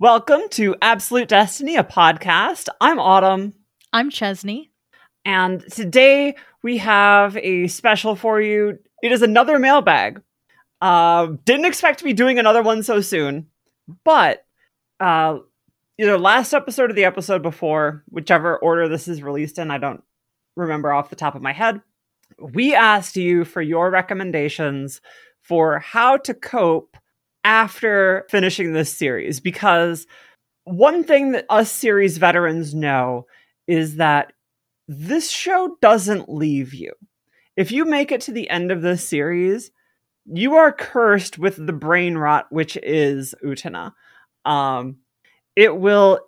Welcome to Absolute Destiny, a podcast. I'm Autumn. I'm Chesney. And today we have a special for you. It is another mailbag. Uh, didn't expect to be doing another one so soon, but uh, either last episode or the episode before, whichever order this is released in, I don't remember off the top of my head. We asked you for your recommendations for how to cope after finishing this series because one thing that us series veterans know is that this show doesn't leave you. If you make it to the end of this series, you are cursed with the brain rot which is Utena. Um, it will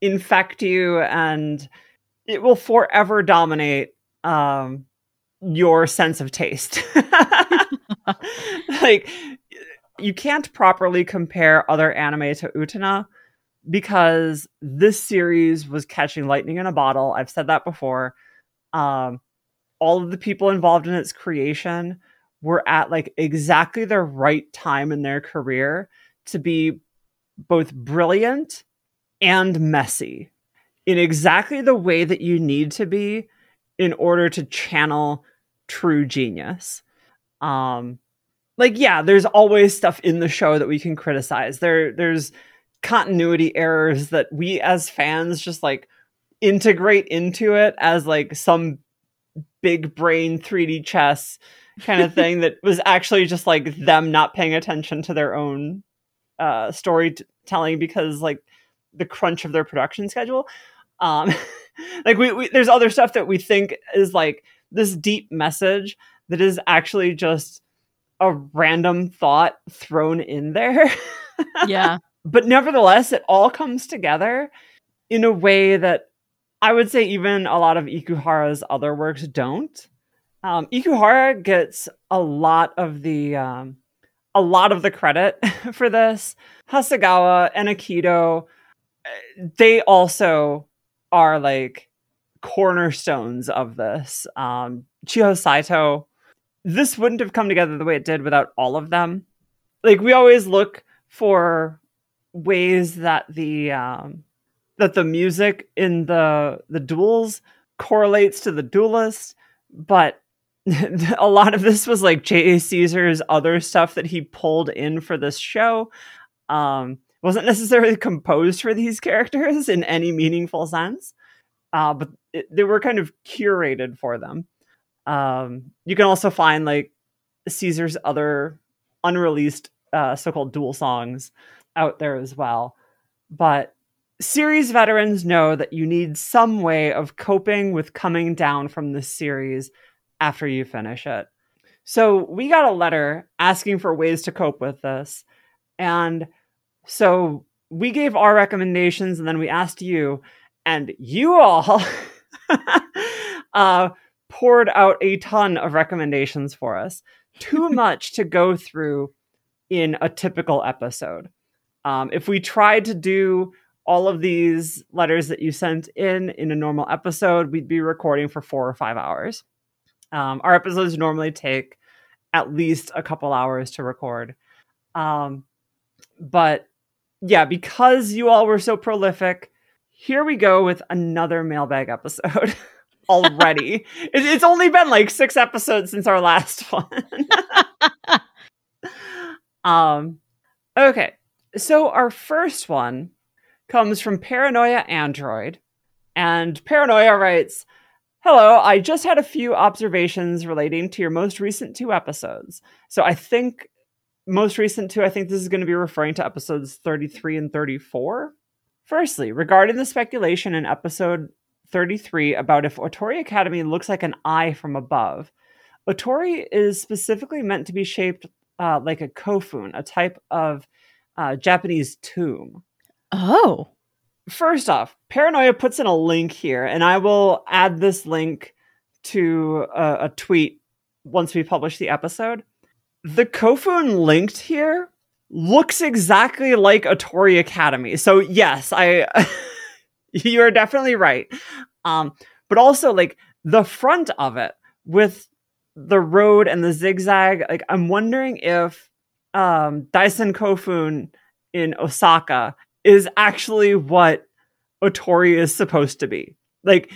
infect you and it will forever dominate um, your sense of taste. like you can't properly compare other anime to Utena because this series was catching lightning in a bottle. I've said that before. Um, all of the people involved in its creation were at like exactly the right time in their career to be both brilliant and messy in exactly the way that you need to be in order to channel true genius. Um, like yeah, there's always stuff in the show that we can criticize. There there's continuity errors that we as fans just like integrate into it as like some big brain 3D chess kind of thing that was actually just like them not paying attention to their own uh storytelling because like the crunch of their production schedule. Um like we, we there's other stuff that we think is like this deep message that is actually just a random thought thrown in there. Yeah. but nevertheless, it all comes together in a way that I would say even a lot of Ikuhara's other works don't. Um, Ikuhara gets a lot of the um, a lot of the credit for this. Hasegawa and Akito, eh, they also are like cornerstones of this. Um, Chiho Saito this wouldn't have come together the way it did without all of them. Like we always look for ways that the um that the music in the the duels correlates to the duelist, but a lot of this was like J.A. Caesar's other stuff that he pulled in for this show. Um, wasn't necessarily composed for these characters in any meaningful sense, uh, but it, they were kind of curated for them. Um, you can also find like Caesar's other unreleased uh, so-called duel songs out there as well. But series veterans know that you need some way of coping with coming down from this series after you finish it. So we got a letter asking for ways to cope with this. And so we gave our recommendations and then we asked you, and you all uh, poured out a ton of recommendations for us. Too much to go through in a typical episode. Um, if we tried to do all of these letters that you sent in in a normal episode, we'd be recording for four or five hours. Um, our episodes normally take at least a couple hours to record. Um, but yeah, because you all were so prolific, here we go with another mailbag episode. already. it's only been like six episodes since our last one. um, okay. So our first one comes from Paranoia Android. And Paranoia writes, Hello, I just had a few observations relating to your most recent two episodes. So I think most recent two, I think this is going to be referring to episodes 33 and 34. Firstly, regarding the speculation in episode 33 about if Otori Academy looks like an eye from above. Otori is specifically meant to be shaped uh, like a kofun, a type of uh, Japanese tomb. Oh. First off, Paranoia puts in a link here, and I will add this link to a, a tweet once we publish the episode. The kofun linked here looks exactly like Otori Academy. So, yes, I. you are definitely right. Um, but also like the front of it with the road and the zigzag. Like I'm wondering if um, Daisen Kofun in Osaka is actually what Otori is supposed to be. Like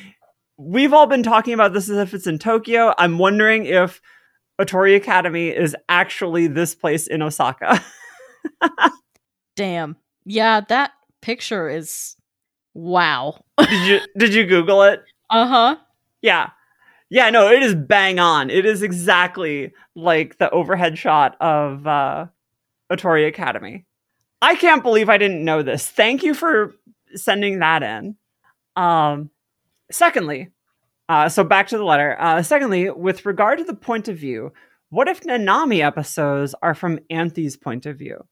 we've all been talking about this as if it's in Tokyo. I'm wondering if Otori Academy is actually this place in Osaka. Damn. Yeah, that picture is wow. did you did you Google it? Uh-huh. Yeah. Yeah, no, it is bang on. It is exactly like the overhead shot of uh Otori Academy. I can't believe I didn't know this. Thank you for sending that in. Um secondly, uh so back to the letter. Uh secondly, with regard to the point of view, what if Nanami episodes are from Anthy's point of view?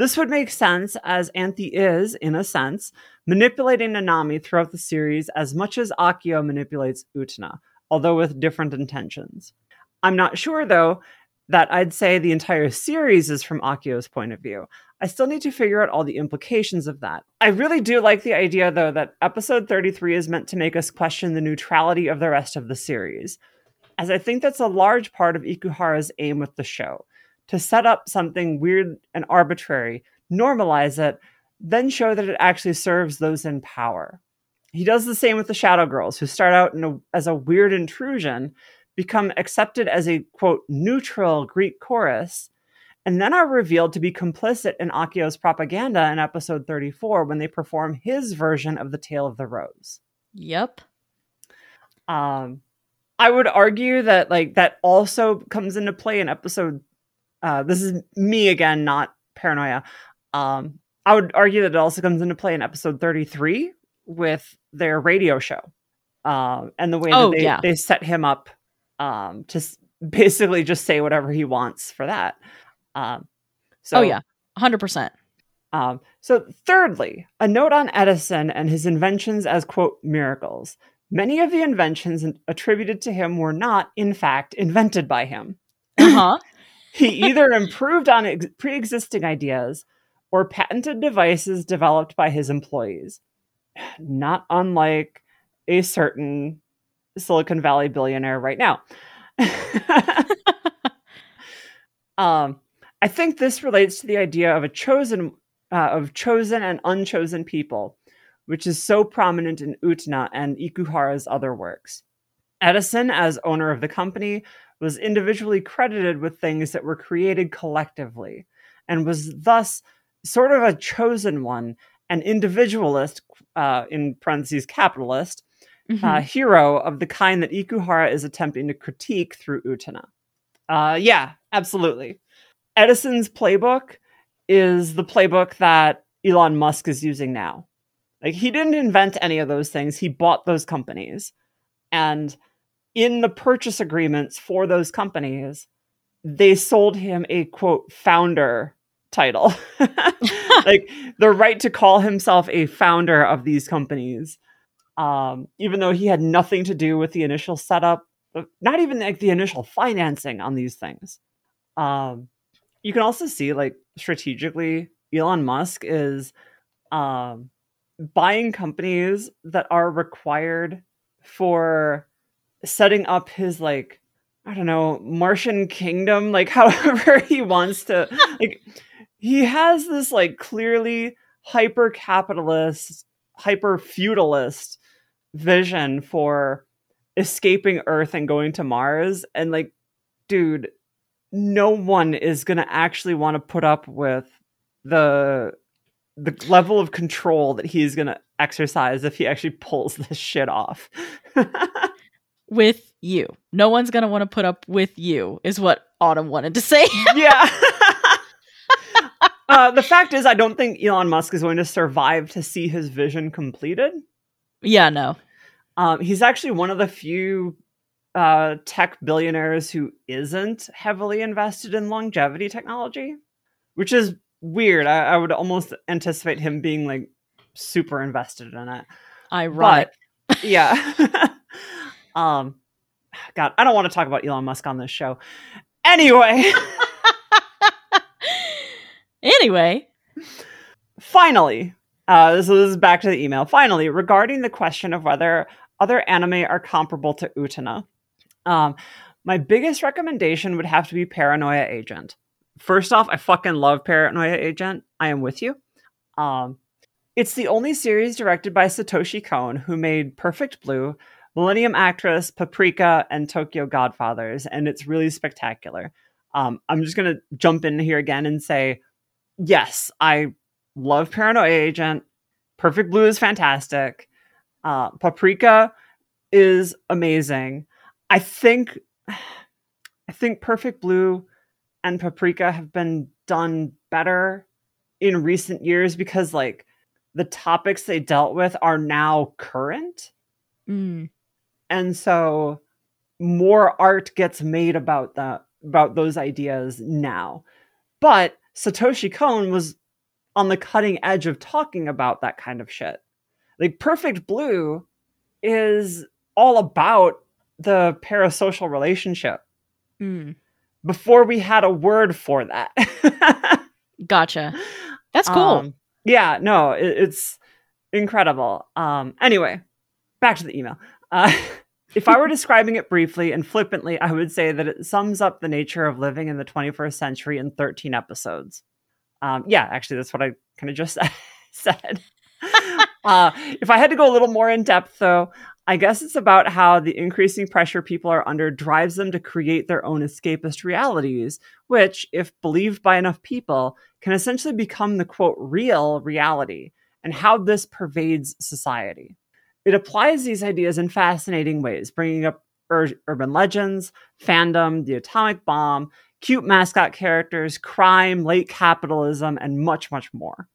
This would make sense as Anthy is, in a sense, manipulating Nanami throughout the series as much as Akio manipulates Utena, although with different intentions. I'm not sure, though, that I'd say the entire series is from Akio's point of view. I still need to figure out all the implications of that. I really do like the idea, though, that episode 33 is meant to make us question the neutrality of the rest of the series, as I think that's a large part of Ikuhara's aim with the show to set up something weird and arbitrary, normalize it, then show that it actually serves those in power. He does the same with the Shadow Girls, who start out a, as a weird intrusion, become accepted as a quote neutral Greek chorus, and then are revealed to be complicit in Akio's propaganda in episode 34 when they perform his version of the Tale of the Rose. Yep. Um, I would argue that like that also comes into play in episode uh, this is me again, not paranoia. Um, I would argue that it also comes into play in episode 33 with their radio show uh, and the way Oh, that they, yeah. they set him up um, to s- basically just say whatever he wants for that. Um, so, oh yeah. 100%. um, so, thirdly, a note on Edison and his inventions as, quote, miracles. Many of the inventions attributed to him were not, in fact, invented by him. Uh-huh. He either improved on ex- pre existing ideas or patented devices developed by his employees, not unlike a certain Silicon Valley billionaire right now. um, I think this relates to the idea of a chosen, uh, of chosen and unchosen people, which is so prominent in Utena and Ikuhara's other works. Edison, as owner of the company, was individually credited with things that were created collectively and was thus sort of a chosen one, an individualist, uh, in parentheses, capitalist, Mhm. uh, hero of the kind that Ikuhara is attempting to critique through Utena. Uh, yeah, absolutely. Edison's playbook is the playbook that Elon Musk is using now. Like, he didn't invent any of those things, he bought those companies. And in the purchase agreements for those companies, they sold him a quote founder title. like the right to call himself a founder of these companies. Um, even though he had nothing to do with the initial setup, uh, not even like the initial financing on these things. Um, you can also see like strategically, Elon Musk is um, buying companies that are required for setting up his like I don't know Martian kingdom, like however he wants to. like he has this like clearly hyper capitalist, hyper feudalist vision for escaping Earth and going to Mars, and like, dude, no one is gonna actually want to put up with the the level of control that he's gonna exercise if he actually pulls this shit off. with you. No one's going to want to put up with you, is what Autumn wanted to say. yeah. uh, the fact is, I don't think Elon Musk is going to survive to see his vision completed. yeah, no. Um, he's actually one of the few uh, tech billionaires who isn't heavily invested in longevity technology, which is weird. I, I would almost anticipate him being like super invested in it. Ironic. But yeah. um God, I don't want to talk about Elon Musk on this show. Anyway, anyway, finally, uh, so this is back to the email. Finally, regarding the question of whether other anime are comparable to Utena, um, my biggest recommendation would have to be Paranoia Agent. First off, I fucking love Paranoia Agent. I am with you. Um, It's the only series directed by Satoshi Kon, who made Perfect Blue, Millennium Actress, Paprika, and Tokyo Godfathers, and it's really spectacular. Um, I'm just gonna jump in here again and say, yes, I love Paranoia Agent. Perfect Blue is fantastic. Uh, Paprika is amazing. I think, I think Perfect Blue and Paprika have been done better in recent years because, like, the topics they dealt with are now current. Mm. And so more art gets made about that about those ideas now. But Satoshi Kon was on the cutting edge of talking about that kind of shit. Like Perfect Blue is all about the parasocial relationship Mm. before we had a word for that. Gotcha. That's cool. Um, yeah, no, it, it's incredible. Um, anyway, back to the email. Uh, if I were describing it briefly and flippantly, I would say that it sums up the nature of living in the 21st century in 13 episodes. Um, yeah, actually, that's what I kind of just said. uh, if I had to go a little more in depth, though, I guess it's about how the increasing pressure people are under drives them to create their own escapist realities, which, if believed by enough people, can essentially become the quote real reality, and how this pervades society. It applies these ideas in fascinating ways, bringing up ur- urban legends, fandom, the atomic bomb, cute mascot characters, crime, late capitalism, and much, much more.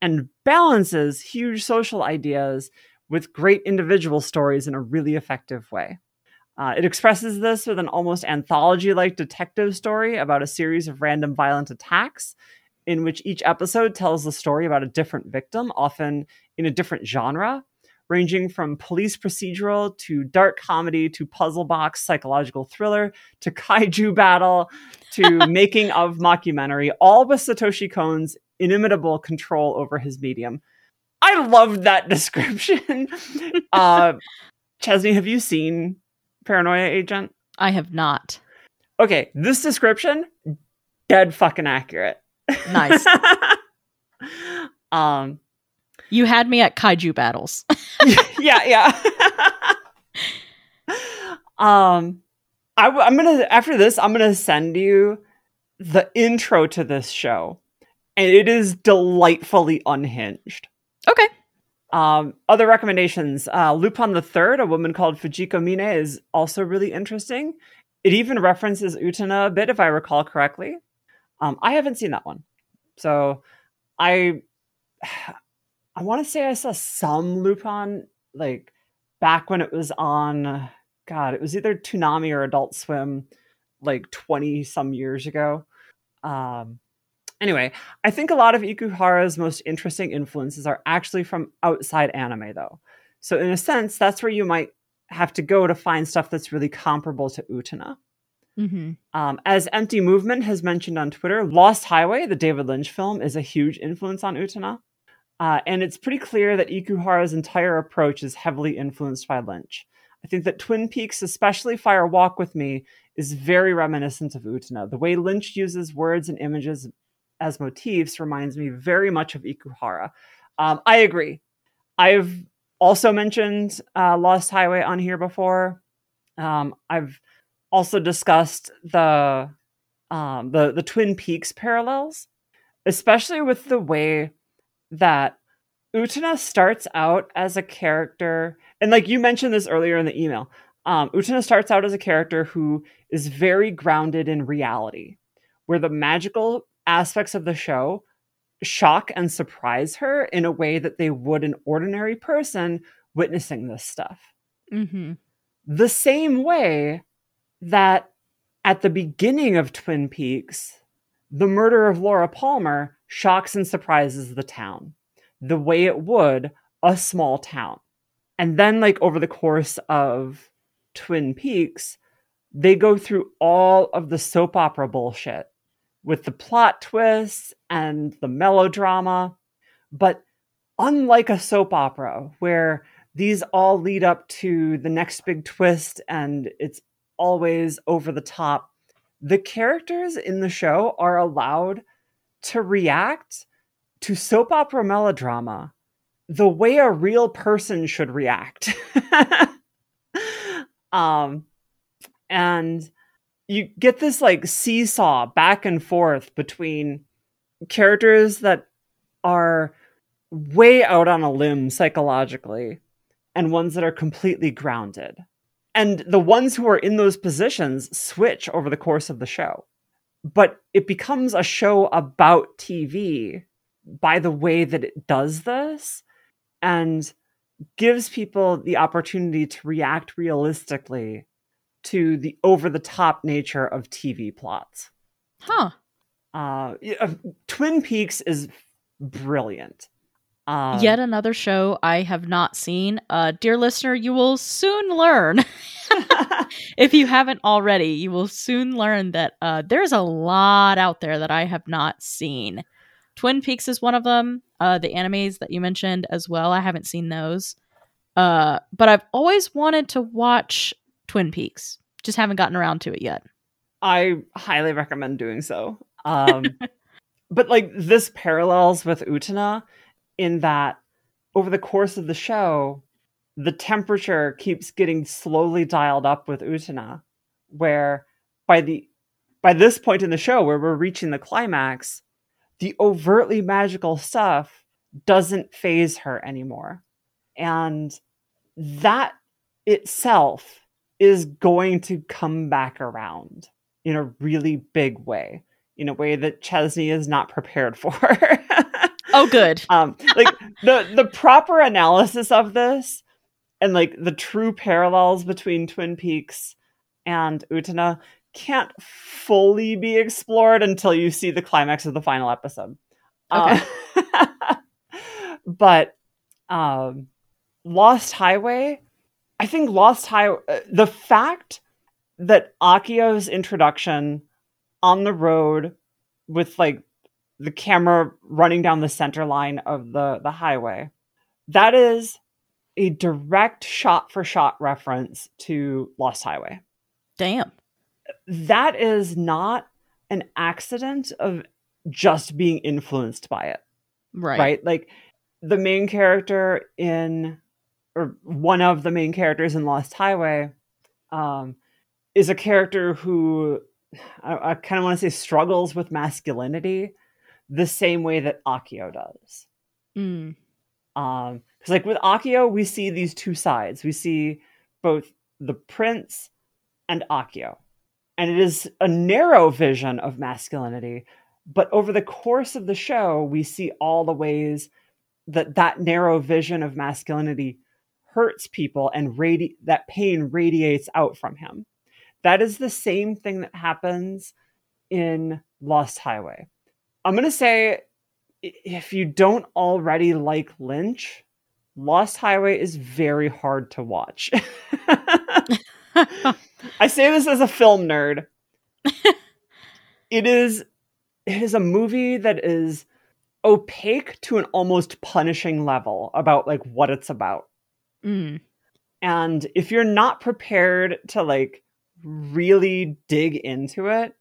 And balances huge social ideas with great individual stories in a really effective way. Uh, it expresses this with an almost anthology like detective story about a series of random violent attacks, in which each episode tells the story about a different victim, often in a different genre, ranging from police procedural to dark comedy to puzzle box psychological thriller to kaiju battle to making of mockumentary, all with Satoshi Kon's inimitable control over his medium. I loved that description. uh, Chesney, have you seen Paranoia Agent? I have not. Okay, this description, dead fucking accurate. Nice. um, You had me at kaiju battles. yeah, yeah. um, I, I'm gonna after this, I'm gonna send you the intro to this show, and it is delightfully unhinged. okay. Um, other recommendations: uh, Lupin the Third, a woman called Fujiko Mine, is also really interesting. It even references Utena a bit, if I recall correctly. Um, I haven't seen that one, so I I want to say I saw some Lupin like back when it was on. God, it was either Toonami or Adult Swim, like twenty some years ago. Um, anyway, I think a lot of Ikuhara's most interesting influences are actually from outside anime, though. So in a sense, that's where you might have to go to find stuff that's really comparable to Utena. Mm-hmm. Um, as Empty Movement has mentioned on Twitter, Lost Highway, the David Lynch film, is a huge influence on Utena. Uh, and it's pretty clear that Ikuhara's entire approach is heavily influenced by Lynch. I think that Twin Peaks, especially Fire Walk with Me, is very reminiscent of Utena. The way Lynch uses words and images as motifs reminds me very much of Ikuhara. Um, I agree. I've also mentioned uh, Lost Highway on here before. Um, I've also discussed the um, the the Twin Peaks parallels, especially with the way that Utena starts out as a character, and like you mentioned this earlier in the email, um, Utena starts out as a character who is very grounded in reality, where the magical aspects of the show shock and surprise her in a way that they would an ordinary person witnessing this stuff Mm-hmm. the same way that at the beginning of Twin Peaks, the murder of Laura Palmer shocks and surprises the town the way it would a small town. And then, like, over the course of Twin Peaks, they go through all of the soap opera bullshit with the plot twists and the melodrama. But unlike a soap opera, where these all lead up to the next big twist and it's always over the top. The characters in the show are allowed to react to soap opera melodrama the way a real person should react. um, and you get this like seesaw back and forth between characters that are way out on a limb psychologically and ones that are completely grounded. And the ones who are in those positions switch over the course of the show. But it becomes a show about TV by the way that it does this and gives people the opportunity to react realistically to the over the top nature of TV plots. Huh. Uh, Twin Peaks is brilliant. Um, Yet another show I have not seen. Uh, dear listener, you will soon learn. if you haven't already, you will soon learn that uh, there's a lot out there that I have not seen. Twin Peaks is one of them. Uh, the animes that you mentioned as well. I haven't seen those. Uh, but I've always wanted to watch Twin Peaks. Just haven't gotten around to it yet. I highly recommend doing so. Um, but like this parallels with Utena in that over the course of the show, the temperature keeps getting slowly dialed up with Utena, where by the by this point in the show where we're reaching the climax, the overtly magical stuff doesn't faze her anymore. And that itself is going to come back around in a really big way, in a way that Chesney is not prepared for. Oh, good. Um, like the the proper analysis of this and like the true parallels between Twin Peaks and Utena can't fully be explored until you see the climax of the final episode. Okay. Uh, but um, Lost Highway, I think Lost Highway, uh, the fact that Akio's introduction on the road with like the camera running down the center line of the the highway that is a direct shot for shot reference to Lost Highway. Damn. That is not an accident of just being influenced by it. Right. Right? Like the main character in or one of the main characters in Lost Highway um, is a character who I, I kind of want to say struggles with masculinity the same way that Akio does. Mm. Um, because like with Akio, we see these two sides. We see both the prince and Akio, and it is a narrow vision of masculinity. But over the course of the show, we see all the ways that that narrow vision of masculinity hurts people and radi- that pain radiates out from him. That is the same thing that happens in Lost Highway. I'm going to say if you don't already like Lynch, Lost Highway is very hard to watch. I say this as a film nerd. it is it is a movie that is opaque to an almost punishing level about like what it's about. Mm. And if you're not prepared to like really dig into it,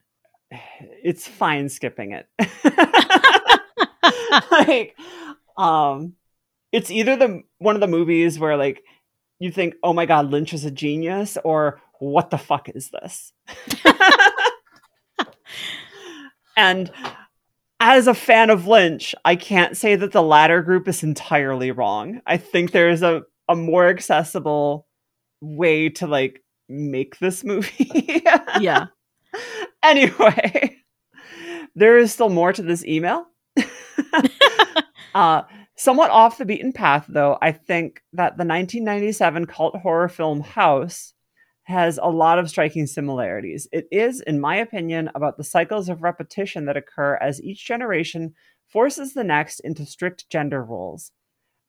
it's fine skipping it. like um it's either the one of the movies where like you think, "Oh my god, Lynch is a genius," or "What the fuck is this?" and as a fan of Lynch, I can't say that the latter group is entirely wrong. I think there's a a more accessible way to like make this movie. yeah. Anyway, there is still more to this email. uh, somewhat off the beaten path, though, I think that the 1997 cult horror film House has a lot of striking similarities. It is, in my opinion, about the cycles of repetition that occur as each generation forces the next into strict gender roles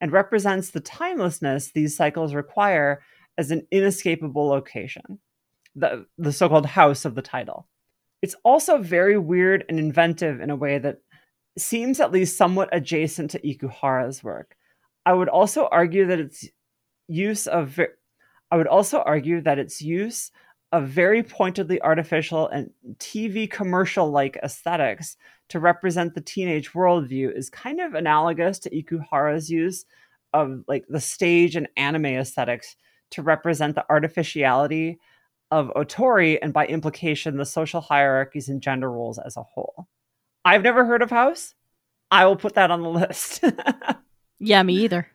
and represents the timelessness these cycles require as an inescapable location, the, the so called house of the title. It's also very weird and inventive in a way that seems at least somewhat adjacent to Ikuhara's work. I would also argue that its use of I would also argue that its use of very pointedly artificial and TV commercial like aesthetics to represent the teenage worldview is kind of analogous to Ikuhara's use of like the stage and anime aesthetics to represent the artificiality of Otori and by implication the social hierarchies and gender roles as a whole. I've never heard of House. I will put that on the list. yeah, me either.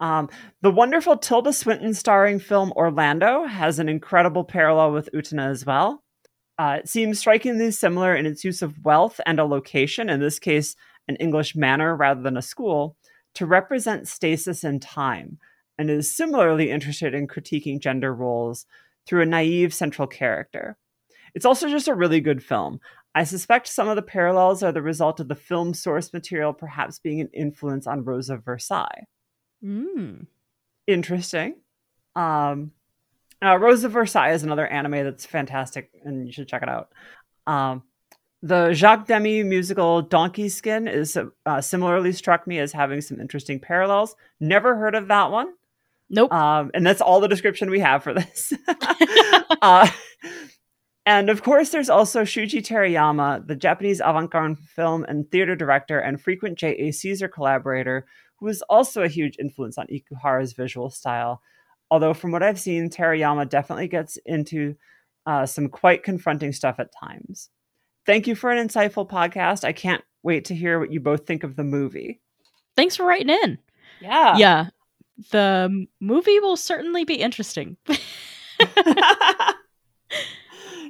Um, the wonderful Tilda Swinton starring film Orlando has an incredible parallel with Utena as well. Uh, it seems strikingly similar in its use of wealth and a location, in this case, an English manor rather than a school, to represent stasis in time, and is similarly interested in critiquing gender roles through a naive central character. It's also just a really good film. I suspect some of the parallels are the result of the film source material perhaps being an influence on Rose of Versailles. Mm. Interesting. Um, uh, Rose of Versailles is another anime that's fantastic, and you should check it out. Um, the Jacques Demy musical Donkey Skin is uh, similarly struck me as having some interesting parallels. Never heard of that one. Nope. Um, and that's all the description we have for this. uh, and of course, there's also Shuji Terayama, the Japanese avant garde film and theater director and frequent J.A. Caesar collaborator, who is also a huge influence on Ikuhara's visual style. Although, from what I've seen, Terayama definitely gets into uh, some quite confronting stuff at times. Thank you for an insightful podcast. I can't wait to hear what you both think of the movie. Thanks for writing in. Yeah. Yeah. The movie will certainly be interesting.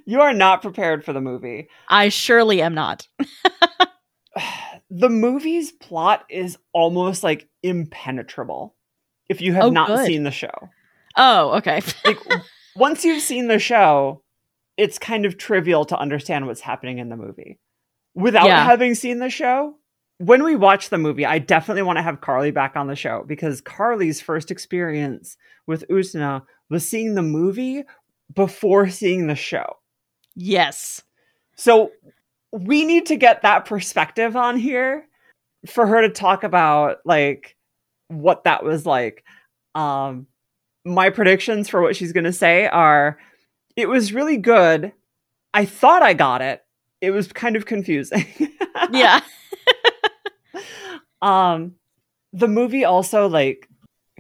you are not prepared for the movie. I surely am not. the movie's plot is almost like impenetrable if you have Oh, not good. seen the show. Oh, okay. Like once you've seen the show, it's kind of trivial to understand what's happening in the movie. Without Yeah. having seen the show, when we watch the movie, I definitely want to have Carly back on the show because Carly's first experience with Utena was seeing the movie before seeing the show. yes. So we need to get that perspective on here for her to talk about like what that was like. Um my predictions for what she's going to say are it was really good. I thought I got it. It was kind of confusing. Yeah. Um the movie also like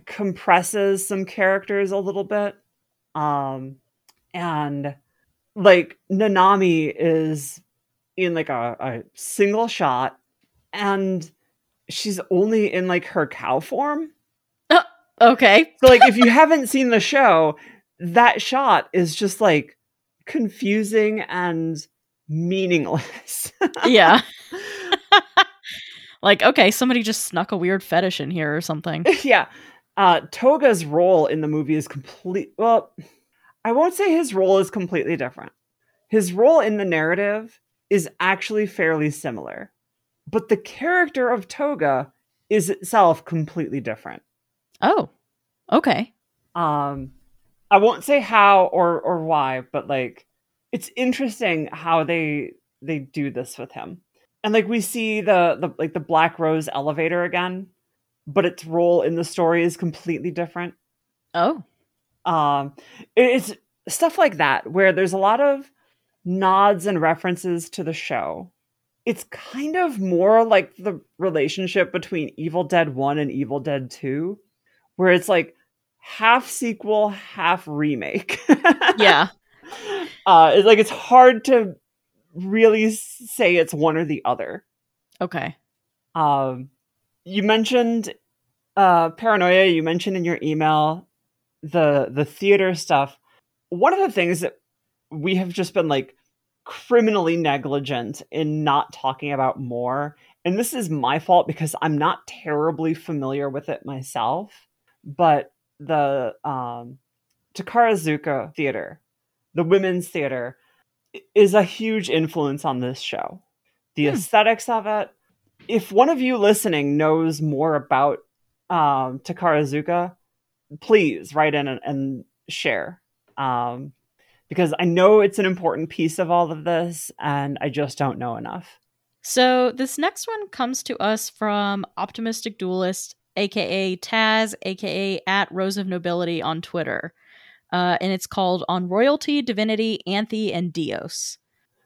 compresses some characters a little bit um and like nanami is in like a, a single shot and she's only in like her cow form Okay. so like if you haven't seen the show that shot is just like confusing and meaningless Yeah. like, okay, somebody just snuck a weird fetish in here or something. yeah. Uh, Toga's role in the movie is complete. Well, I won't say his role is completely different. His role in the narrative is actually fairly similar, but the character of Toga is itself completely different. Oh. Okay. Um, I won't say how or or why, but like it's interesting how they they do this with him. And like we see the the like the Black Rose elevator again, but its role in the story is completely different. Oh. Um it- it's stuff like that where there's a lot of nods and references to the show. It's kind of more like the relationship between Evil Dead 1 and Evil Dead 2 where it's like half sequel, half remake. Yeah. uh, it's like it's hard to really say it's one or the other. Okay. Um, you mentioned uh, paranoia. You mentioned in your email the the theater stuff. One of the things that we have just been like criminally negligent in not talking about more, and this is my fault because I'm not terribly familiar with it myself. But the um, Takarazuka Theater, the women's theater, is a huge influence on this show. The Hmm. aesthetics of it. If one of you listening knows more about um, Takarazuka, please write in and, and share. Um, because I know it's an important piece of all of this, and I just don't know enough. So this next one comes to us from Optimistic Duelist, aka Taz, aka at Rose of Nobility on Twitter. Uh, and it's called On Royalty, Divinity, Anthy, and Dios.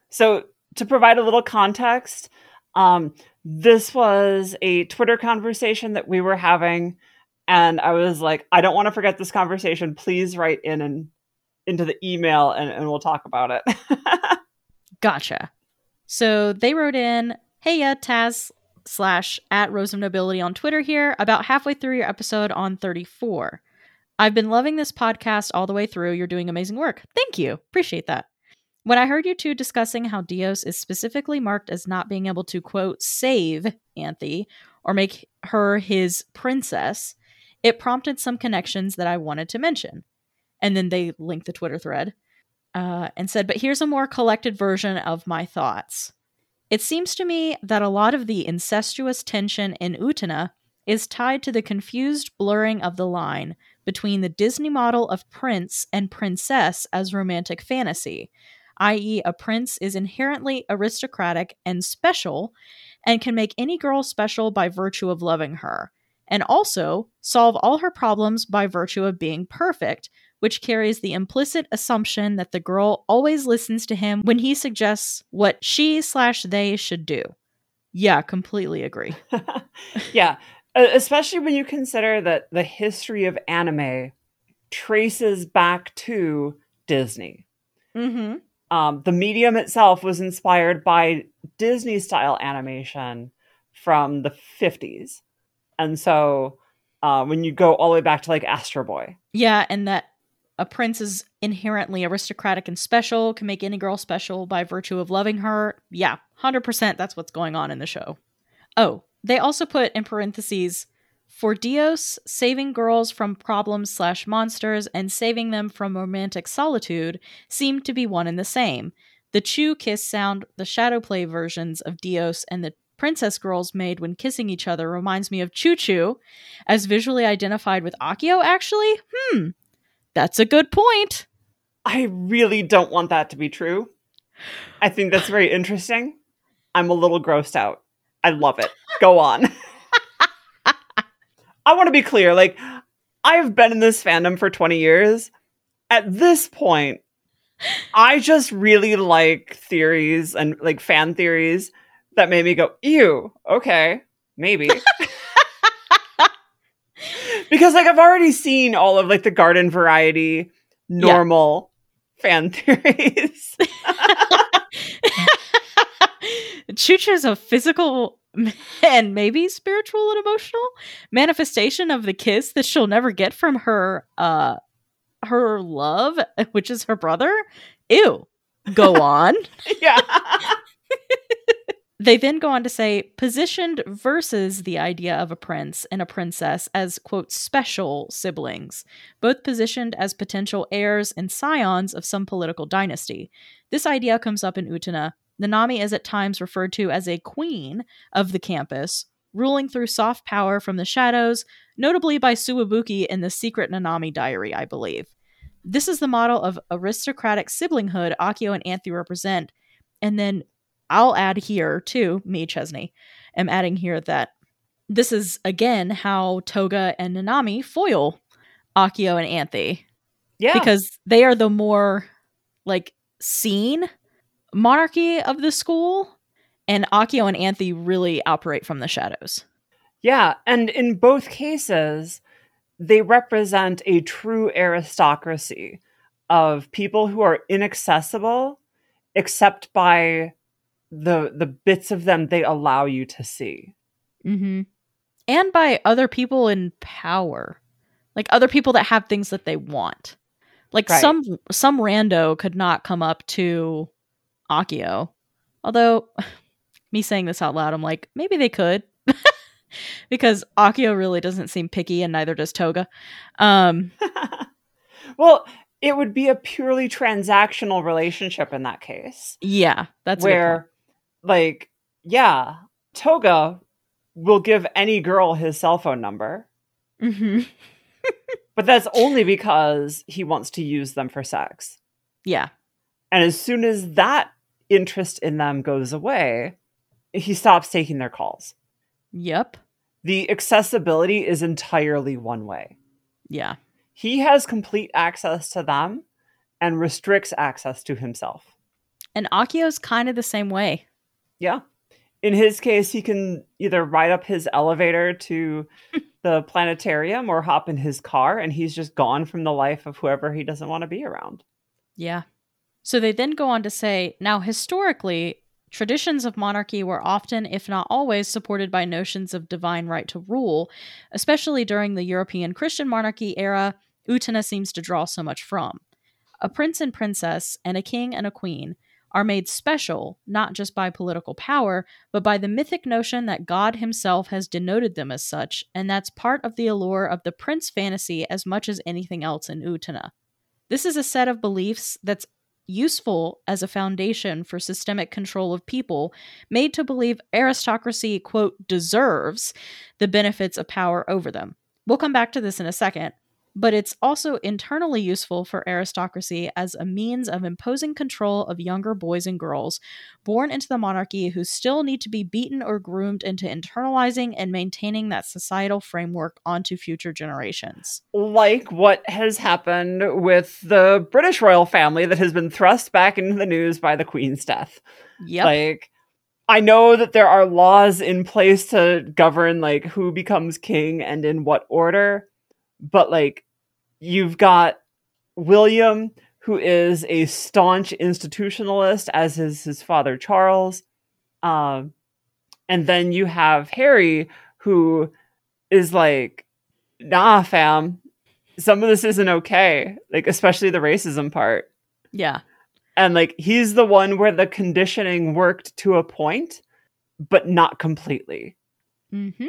So, to provide a little context, um, this was a Twitter conversation that we were having, and I was like, I don't want to forget this conversation. Please write in and into the email and, and we'll talk about it. Gotcha. So they wrote in, Hey, yeah, Taz slash at Rose of Nobility on Twitter here, about halfway through your episode on 34. I've been loving this podcast all the way through. You're doing amazing work. Thank you. Appreciate that. When I heard you two discussing how Dios is specifically marked as not being able to, quote, save Anthy or make her his princess, it prompted some connections that I wanted to mention. And then they linked the Twitter thread uh, and said, But here's a more collected version of my thoughts. It seems to me that a lot of the incestuous tension in Utena is tied to the confused blurring of the line between the Disney model of prince and princess as romantic fantasy, i.e., a prince is inherently aristocratic and special and can make any girl special by virtue of loving her, and also solve all her problems by virtue of being perfect, which carries the implicit assumption that the girl always listens to him when he suggests what she slash they should do. Yeah, completely agree. yeah, especially when you consider that the history of anime traces back to Disney. Mm-hmm. Um, the medium itself was inspired by Disney style animation from the 50s. And so uh, when you go all the way back to like Astro Boy. Yeah, and that a prince is inherently aristocratic and special, can make any girl special by virtue of loving her. Yeah, 100% that's what's going on in the show. Oh, they also put in parentheses for Dios, saving girls from problems slash monsters and saving them from romantic solitude seem to be one and the same. The chew kiss sound, the shadow play versions of Dios, and the princess girls made when kissing each other reminds me of Chu-Chu, as visually identified with Akio, actually? Hmm, that's a good point. I really don't want that to be true. I think that's very interesting. I'm a little grossed out. I love it. Go on. I want to be clear. Like, I've been in this fandom for 20 years. At this point, I just really like theories and like fan theories that made me go, ew, okay, maybe. because like I've already seen all of like the garden variety normal yeah. fan theories. Is a physical and maybe spiritual and emotional manifestation of the kiss that she'll never get from her uh her love, which is her brother. Ew. Go on. yeah. They then go on to say positioned versus the idea of a prince and a princess as, quote, special siblings, both positioned as potential heirs and scions of some political dynasty. This idea comes up in Utena. Nanami is at times referred to as a queen of the campus, ruling through soft power from the shadows, notably by Tsuwabuki in the secret Nanami diary, I believe. This is the model of aristocratic siblinghood Akio and Anthy represent. And then I'll add here too, me Chesney, am adding here that this is again how Toga and Nanami foil Akio and Anthy. Yeah. Because they are the more like seen monarchy of the school, and Akio and Anthy really operate from the shadows. Yeah, and in both cases, they represent a true aristocracy of people who are inaccessible except by the the bits of them they allow you to see. Mm-hmm. And by other people in power, like other people that have things that they want. Like right. some some rando could not come up to Akio. Although me saying this out loud, I'm like, maybe they could. because Akio really doesn't seem picky and neither does Toga. Um well, it would be a purely transactional relationship in that case. Yeah, that's where like, yeah, Toga will give any girl his cell phone number. Mm-hmm. but that's only because he wants to use them for sex. Yeah. And as soon as that interest in them goes away, he stops taking their calls. Yep. The accessibility is entirely one way. Yeah. He has complete access to them and restricts access to himself. And Akio's kind of the same way. Yeah. In his case, he can either ride up his elevator to the planetarium or hop in his car and he's just gone from the life of whoever he doesn't want to be around. Yeah. So they then go on to say now, historically, traditions of monarchy were often, if not always, supported by notions of divine right to rule, especially during the European Christian monarchy era, Utena seems to draw so much from. A prince and princess, and a king and a queen are made special not just by political power, but by the mythic notion that God himself has denoted them as such, and that's part of the allure of the prince fantasy as much as anything else in Utena. This is a set of beliefs that's useful as a foundation for systemic control of people, made to believe aristocracy, quote, deserves the benefits of power over them. We'll come back to this in a second, but it's also internally useful for aristocracy as a means of imposing control of younger boys and girls born into the monarchy who still need to be beaten or groomed into internalizing and maintaining that societal framework onto future generations. Like what has happened with the British royal family that has been thrust back into the news by the Queen's death. Yep. Like, I know that there are laws in place to govern like who becomes king and in what order, but like you've got William, who is a staunch institutionalist, as is his father Charles. Um, and then you have Harry, who is like, nah, fam, some of this isn't okay. Like, especially the racism part. Yeah. And like, he's the one where the conditioning worked to a point, but not completely. Mm-hmm.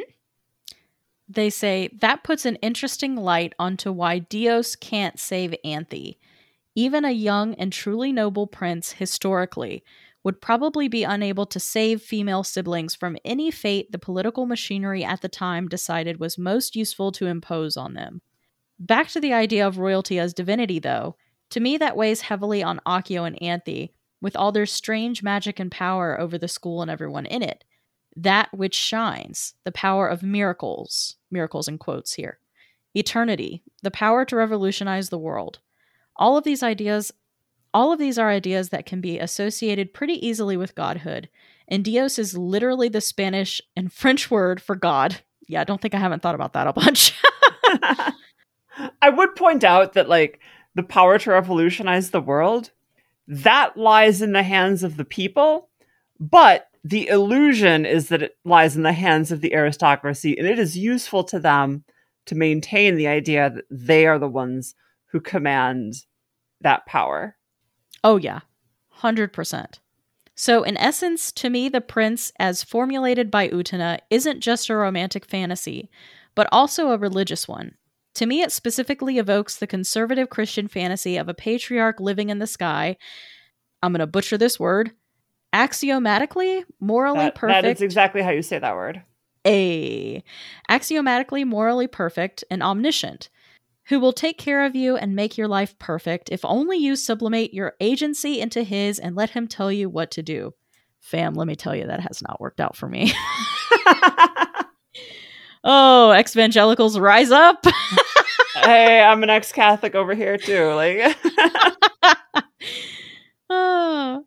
They say that puts an interesting light onto why Dios can't save Anthy. Even a young and truly noble prince, historically, would probably be unable to save female siblings from any fate the political machinery at the time decided was most useful to impose on them. Back to the idea of royalty as divinity, though, to me that weighs heavily on Akio and Anthy, with all their strange magic and power over the school and everyone in it that which shines, the power of miracles, miracles in quotes here, eternity, the power to revolutionize the world. All of these ideas, all of these are ideas that can be associated pretty easily with godhood. And Dios is literally the Spanish and French word for God. Yeah, I don't think I haven't thought about that a bunch. I would point out that like the power to revolutionize the world, that lies in the hands of the people, but the illusion is that it lies in the hands of the aristocracy, and it is useful to them to maintain the idea that they are the ones who command that power. Oh, yeah, 100%. So, in essence, to me, the prince, as formulated by Utena, isn't just a romantic fantasy, but also a religious one. To me, it specifically evokes the conservative Christian fantasy of a patriarch living in the sky. I'm going to butcher this word axiomatically morally that, perfect. That is exactly how you say that word. A axiomatically morally perfect and omniscient, who will take care of you and make your life perfect if only you sublimate your agency into his and let him tell you what to do. Fam, let me tell you that has not worked out for me. oh, evangelicals rise up. hey, I'm an ex-Catholic over here too. Like oh,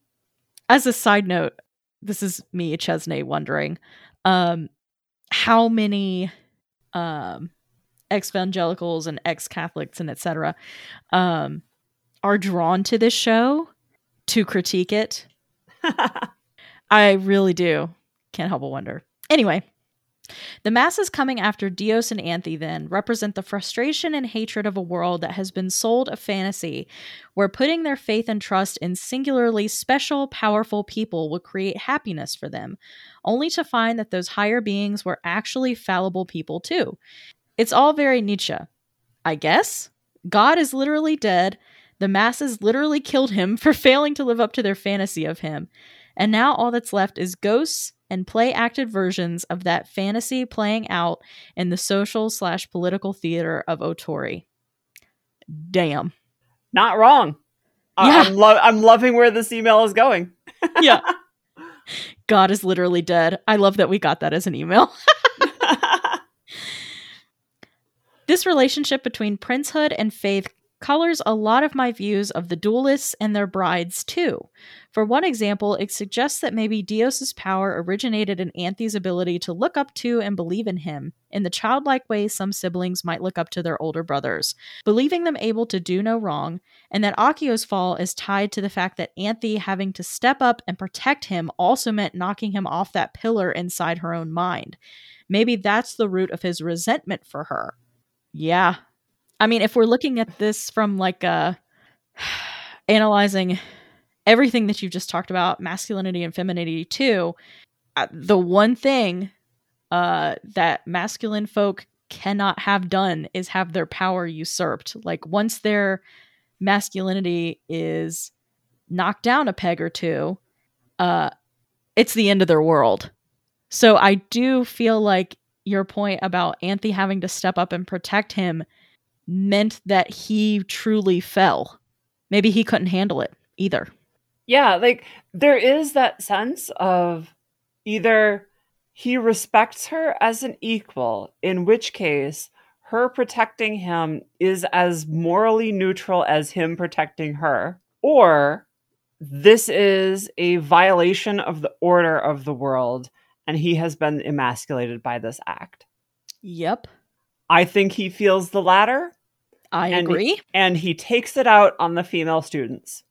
as a side note, this is me, Chesney, wondering um, how many um, ex-evangelicals and ex-Catholics and etc. Um, are drawn to this show to critique it. I really do. Can't help but wonder. Anyway, the masses coming after Dios and Anthy then represent the frustration and hatred of a world that has been sold a fantasy where putting their faith and trust in singularly special, powerful people would create happiness for them, only to find that those higher beings were actually fallible people too. It's all very Nietzsche. I guess? God is literally dead. The masses literally killed him for failing to live up to their fantasy of him. And now all that's left is ghosts and play acted versions of that fantasy playing out in the social slash political theater of Otori. Damn. Not wrong. Yeah. I'm, lo- I'm loving where this email is going. yeah. God is literally dead. I love that we got that as an email. this relationship between princehood and faith colors a lot of my views of the duelists and their brides, too. For one example, it suggests that maybe Dios's power originated in Anthy's ability to look up to and believe in him, in the childlike way some siblings might look up to their older brothers, believing them able to do no wrong, and that Akio's fall is tied to the fact that Anthy having to step up and protect him also meant knocking him off that pillar inside her own mind. Maybe that's the root of his resentment for her. Yeah. I mean, if we're looking at this from like a analyzing everything that you've just talked about, masculinity and femininity too, uh, the one thing uh, that masculine folk cannot have done is have their power usurped. Like once their masculinity is knocked down a peg or two, uh, it's the end of their world. So I do feel like your point about Anthy having to step up and protect him meant that he truly fell. Maybe he couldn't handle it either. Yeah, like there is that sense of either he respects her as an equal, in which case her protecting him is as morally neutral as him protecting her, or this is a violation of the order of the world and he has been emasculated by this act. Yep. I think he feels the latter. I and agree. He, and he takes it out on the female students.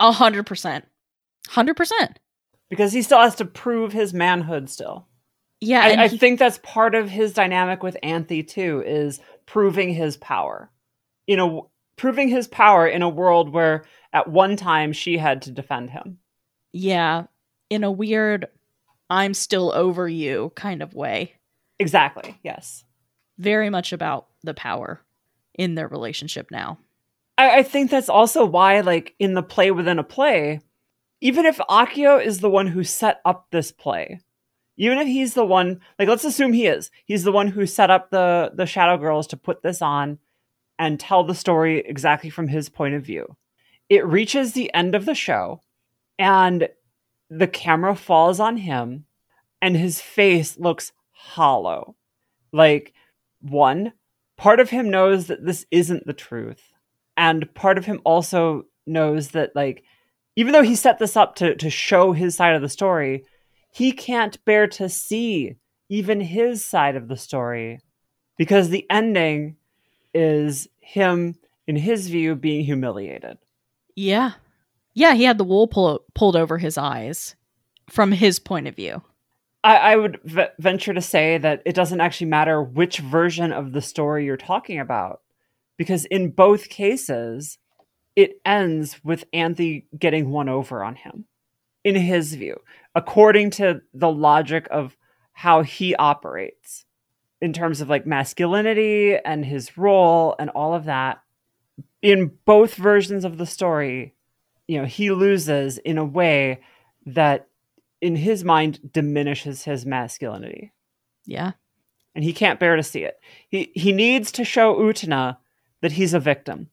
A hundred percent. Hundred percent. Because he still has to prove his manhood still. Yeah. I, I he, think that's part of his dynamic with Anthy too, is proving his power. You know, proving his power in a world where at one time she had to defend him. Yeah. In a weird I'm still over you kind of way. Exactly. Yes. Very much about the power in their relationship now. I, I think that's also why, like, in the play within a play, even if Akio is the one who set up this play, even if he's the one, like, let's assume he is, he's the one who set up the the Shadow Girls to put this on and tell the story exactly from his point of view. It reaches the end of the show, and the camera falls on him and his face looks hollow. Like, one, part of him knows that this isn't the truth. And part of him also knows that, like, even though he set this up to, to show his side of the story, he can't bear to see even his side of the story because the ending is him, in his view, being humiliated. Yeah. Yeah, he had the wool pull- pulled over his eyes from his point of view. I, I would v- venture to say that it doesn't actually matter which version of the story you're talking about, because in both cases, it ends with Anthy getting one over on him, in his view, according to the logic of how he operates in terms of like masculinity and his role and all of that. In both versions of the story, you know, he loses in a way that in his mind diminishes his masculinity. Yeah. And he can't bear to see it. He he needs to show Utena that he's a victim.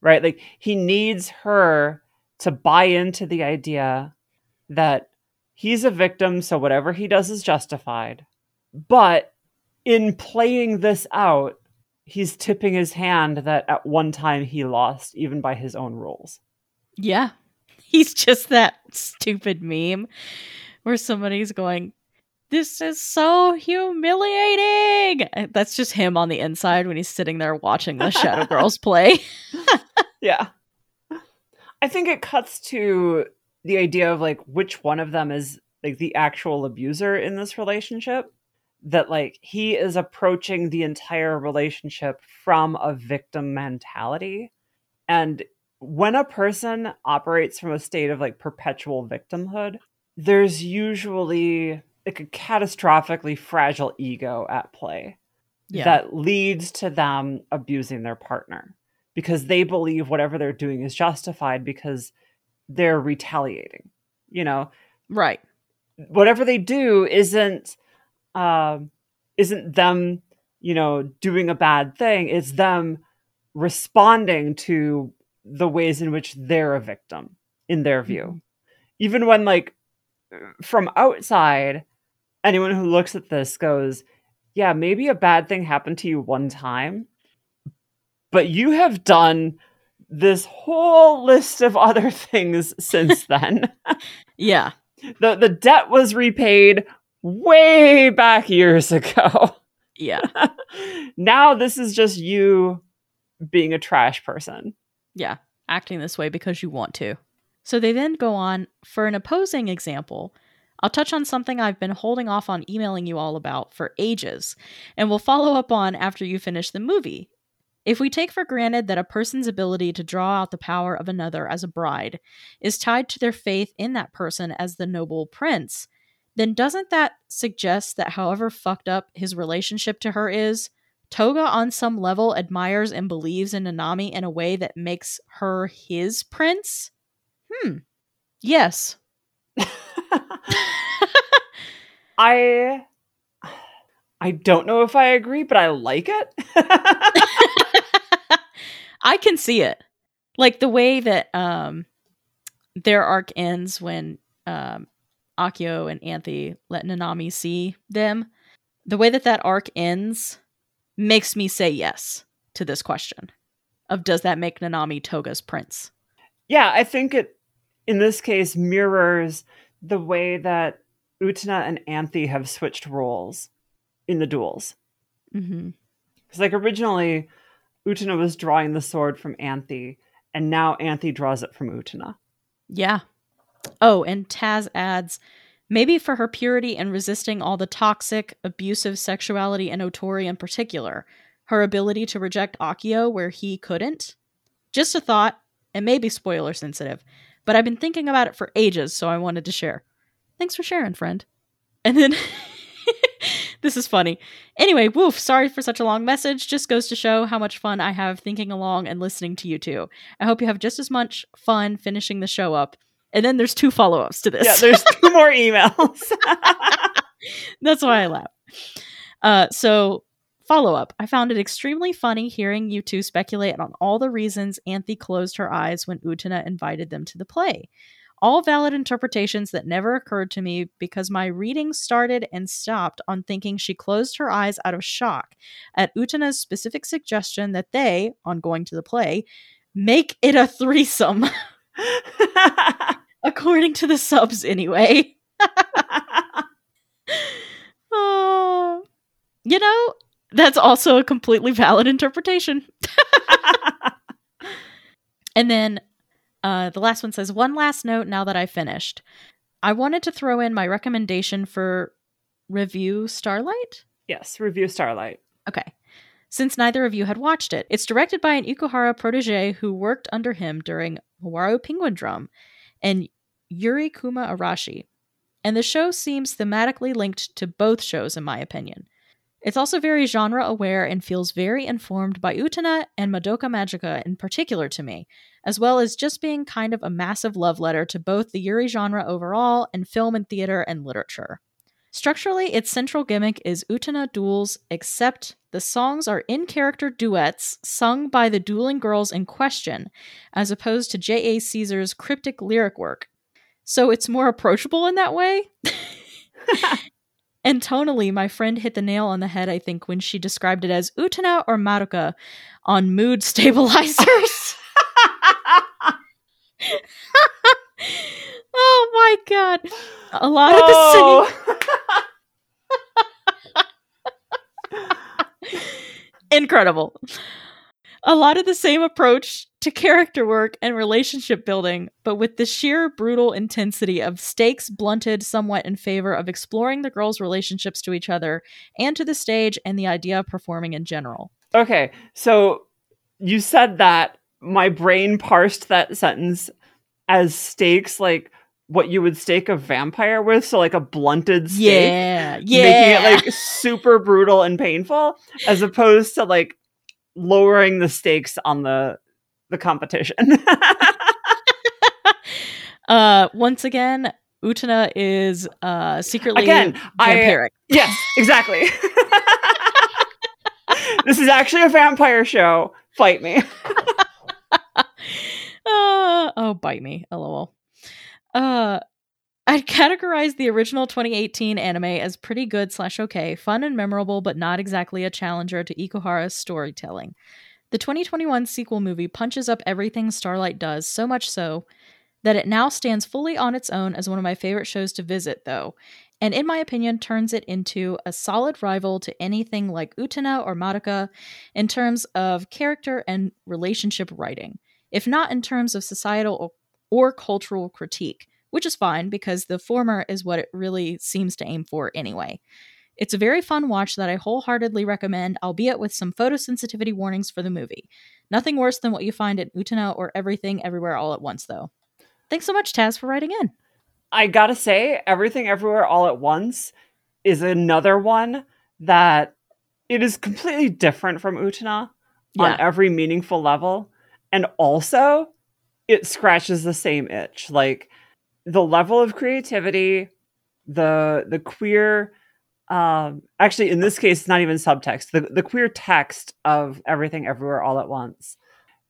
Right? Like he needs her to buy into the idea that he's a victim so whatever he does is justified. But in playing this out, he's tipping his hand that at one time he lost even by his own rules. Yeah. He's just that stupid meme where somebody's going, This is so humiliating. That's just him on the inside when he's sitting there watching the Shadow Girls play. yeah. I think it cuts to the idea of like which one of them is like the actual abuser in this relationship. That like he is approaching the entire relationship from a victim mentality. And when a person operates from a state of like perpetual victimhood, there's usually like a catastrophically fragile ego at play yeah. that leads to them abusing their partner because they believe whatever they're doing is justified because they're retaliating you know right whatever they do isn't um isn't them you know doing a bad thing it's them responding to the ways in which they're a victim in their view mm-hmm. even when like from outside, anyone who looks at this goes, yeah, maybe a bad thing happened to you one time, but you have done this whole list of other things since then. Yeah. the the debt was repaid way back years ago. Yeah. now this is just you being a trash person. Yeah. Acting this way because you want to. So they then go on for an opposing example. I'll touch on something I've been holding off on emailing you all about for ages, and we'll follow up on after you finish the movie. If we take for granted that a person's ability to draw out the power of another as a bride is tied to their faith in that person as the noble prince, then doesn't that suggest that however fucked up his relationship to her is, Toga on some level admires and believes in Nanami in a way that makes her his prince? Hmm. Yes. I I don't know if I agree, but I like it. I can see it. Like the way that um their arc ends when um Akio and Anthy let Nanami see them. The way that that arc ends makes me say yes to this question of does that make Nanami Toga's prince? yeah, I think it in this case mirrors the way that Utena and Anthy have switched roles in the duels. Mm-hmm. Because like originally, Utena was drawing the sword from Anthy, and now Anthy draws it from Utena. Yeah. Oh, and Taz adds maybe for her purity and resisting all the toxic, abusive sexuality in Otori in particular, her ability to reject Akio where he couldn't. Just a thought, and maybe spoiler sensitive, but I've been thinking about it for ages, so I wanted to share. Thanks for sharing, friend. And then this is funny. Anyway, woof, sorry for such a long message. Just goes to show how much fun I have thinking along and listening to you two. I hope you have just as much fun finishing the show up. And then there's two follow ups to this. Yeah, there's two more emails. That's why I laugh. Uh, so, follow up. I found it extremely funny hearing you two speculate on all the reasons Anthy closed her eyes when Utena invited them to the play. All valid interpretations that never occurred to me because my reading started and stopped on thinking she closed her eyes out of shock at Utena's specific suggestion that they, on going to the play, make it a threesome, according to the subs anyway. Oh, you know, that's also a completely valid interpretation. and then uh, the last one says one last note now that I finished. I wanted to throw in my recommendation for Revue Starlight. yes, Revue Starlight. Okay. Since neither of you had watched it, it's directed by an Ikuhara protege who worked under him during Mawaru Penguin Drum and Yuri Kuma Arashi. And the show seems thematically linked to both shows, in my opinion. It's also very genre aware and feels very informed by Utena and Madoka Magica in particular to me, as well as just being kind of a massive love letter to both the Yuri genre overall and film and theater and literature. Structurally, its central gimmick is Utena duels, except the songs are in character duets sung by the dueling girls in question, as opposed to J.A. Seazer's cryptic lyric work. So it's more approachable in that way. and tonally, my friend hit the nail on the head, I think, when she described it as Utena or Madoka on mood stabilizers. oh my god. A lot of the same incredible. A lot of the same approach to character work and relationship building, but with the sheer brutal intensity of stakes blunted somewhat in favor of exploring the girls' relationships to each other and to the stage and the idea of performing in general. Okay, so you said that my brain parsed that sentence as stakes like what you would stake a vampire with, so like a blunted stake, Yeah, yeah. making it like super brutal and painful, as opposed to like lowering the stakes on the the competition. uh, once again, Utena is uh, secretly Again, I- vampiric. yes, exactly. this is actually a vampire show. Fight me. Uh, oh, bite me. LOL. Uh, I'd categorize the original 2018 anime as pretty good slash okay, fun and memorable, but not exactly a challenger to Ikuhara's storytelling. The 2021 sequel movie punches up everything Starlight does, so much so that it now stands fully on its own as one of my favorite shows to visit, though, and in my opinion, turns it into a solid rival to anything like Utena or Madoka in terms of character and relationship writing, if not in terms of societal or cultural critique, which is fine because the former is what it really seems to aim for anyway. It's a very fun watch that I wholeheartedly recommend, albeit with some photosensitivity warnings for the movie. Nothing worse than what you find in Utena or Everything Everywhere All at Once, though. Thanks so much, Taz, for writing in. I gotta say, Everything Everywhere All at Once is another one that it is completely different from Utena Yeah. on every meaningful level. And also, it scratches the same itch. Like the level of creativity, the the queer um actually in this case it's not even subtext the, the queer text of everything everywhere all at once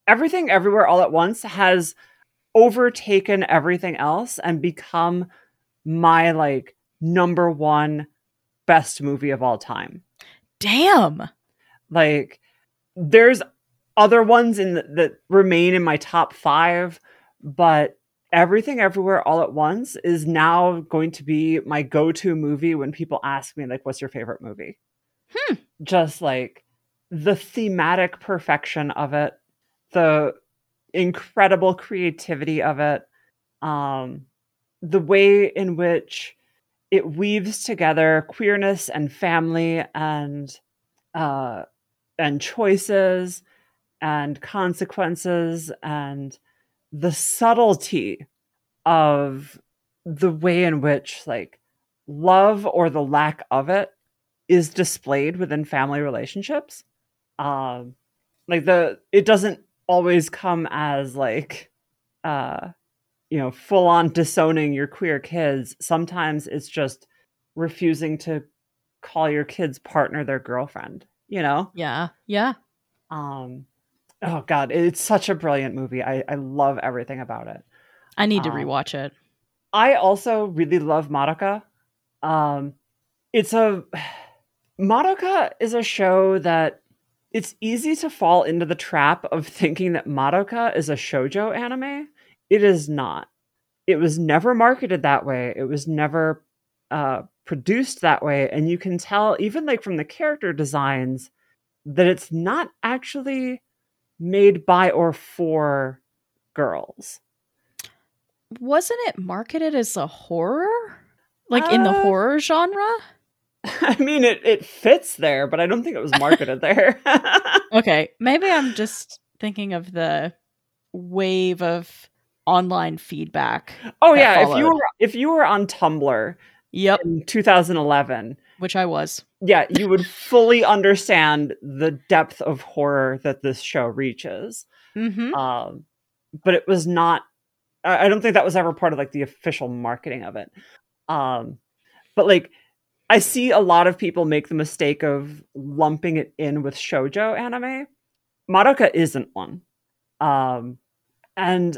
everything everywhere all at once has overtaken everything else and become my like number one best movie of all time Damn. like there's other ones in the, that remain in my top five but everything everywhere all at once is now going to be my go-to movie when people ask me like what's your favorite movie Hmm. just like the thematic perfection of it the incredible creativity of it um the way in which it weaves together queerness and family and uh and choices and consequences and the subtlety of the way in which like love or the lack of it is displayed within family relationships um like the it doesn't always come as like uh you know full on disowning your queer kids sometimes it's just refusing to call your kid's partner their girlfriend you know Yeah. Yeah. um oh god it's such a brilliant movie. I i love everything about it. I need to Um, rewatch it. i also really love madoka um it's a madoka is a show that it's easy to fall into the trap of thinking that madoka is a shojo anime. It is not. It was never marketed that way. It was never uh produced that way. And you can tell even like from the character designs that it's not actually made by or for girls. Wasn't it marketed as a horror? Like in the Uh, horror genre? I mean, it, it fits there, but I don't think it was marketed there. Okay, maybe I'm just thinking of the wave of online feedback. oh yeah, if you were if you were on Tumblr Yep, in 2011, which I was. yeah, you would fully understand the depth of horror that this show reaches. Mm-hmm. um, but it was not I, I don't think that was ever part of like the official marketing of it um but like i see a lot of people make the mistake of lumping it in with shojo anime madoka isn't one um and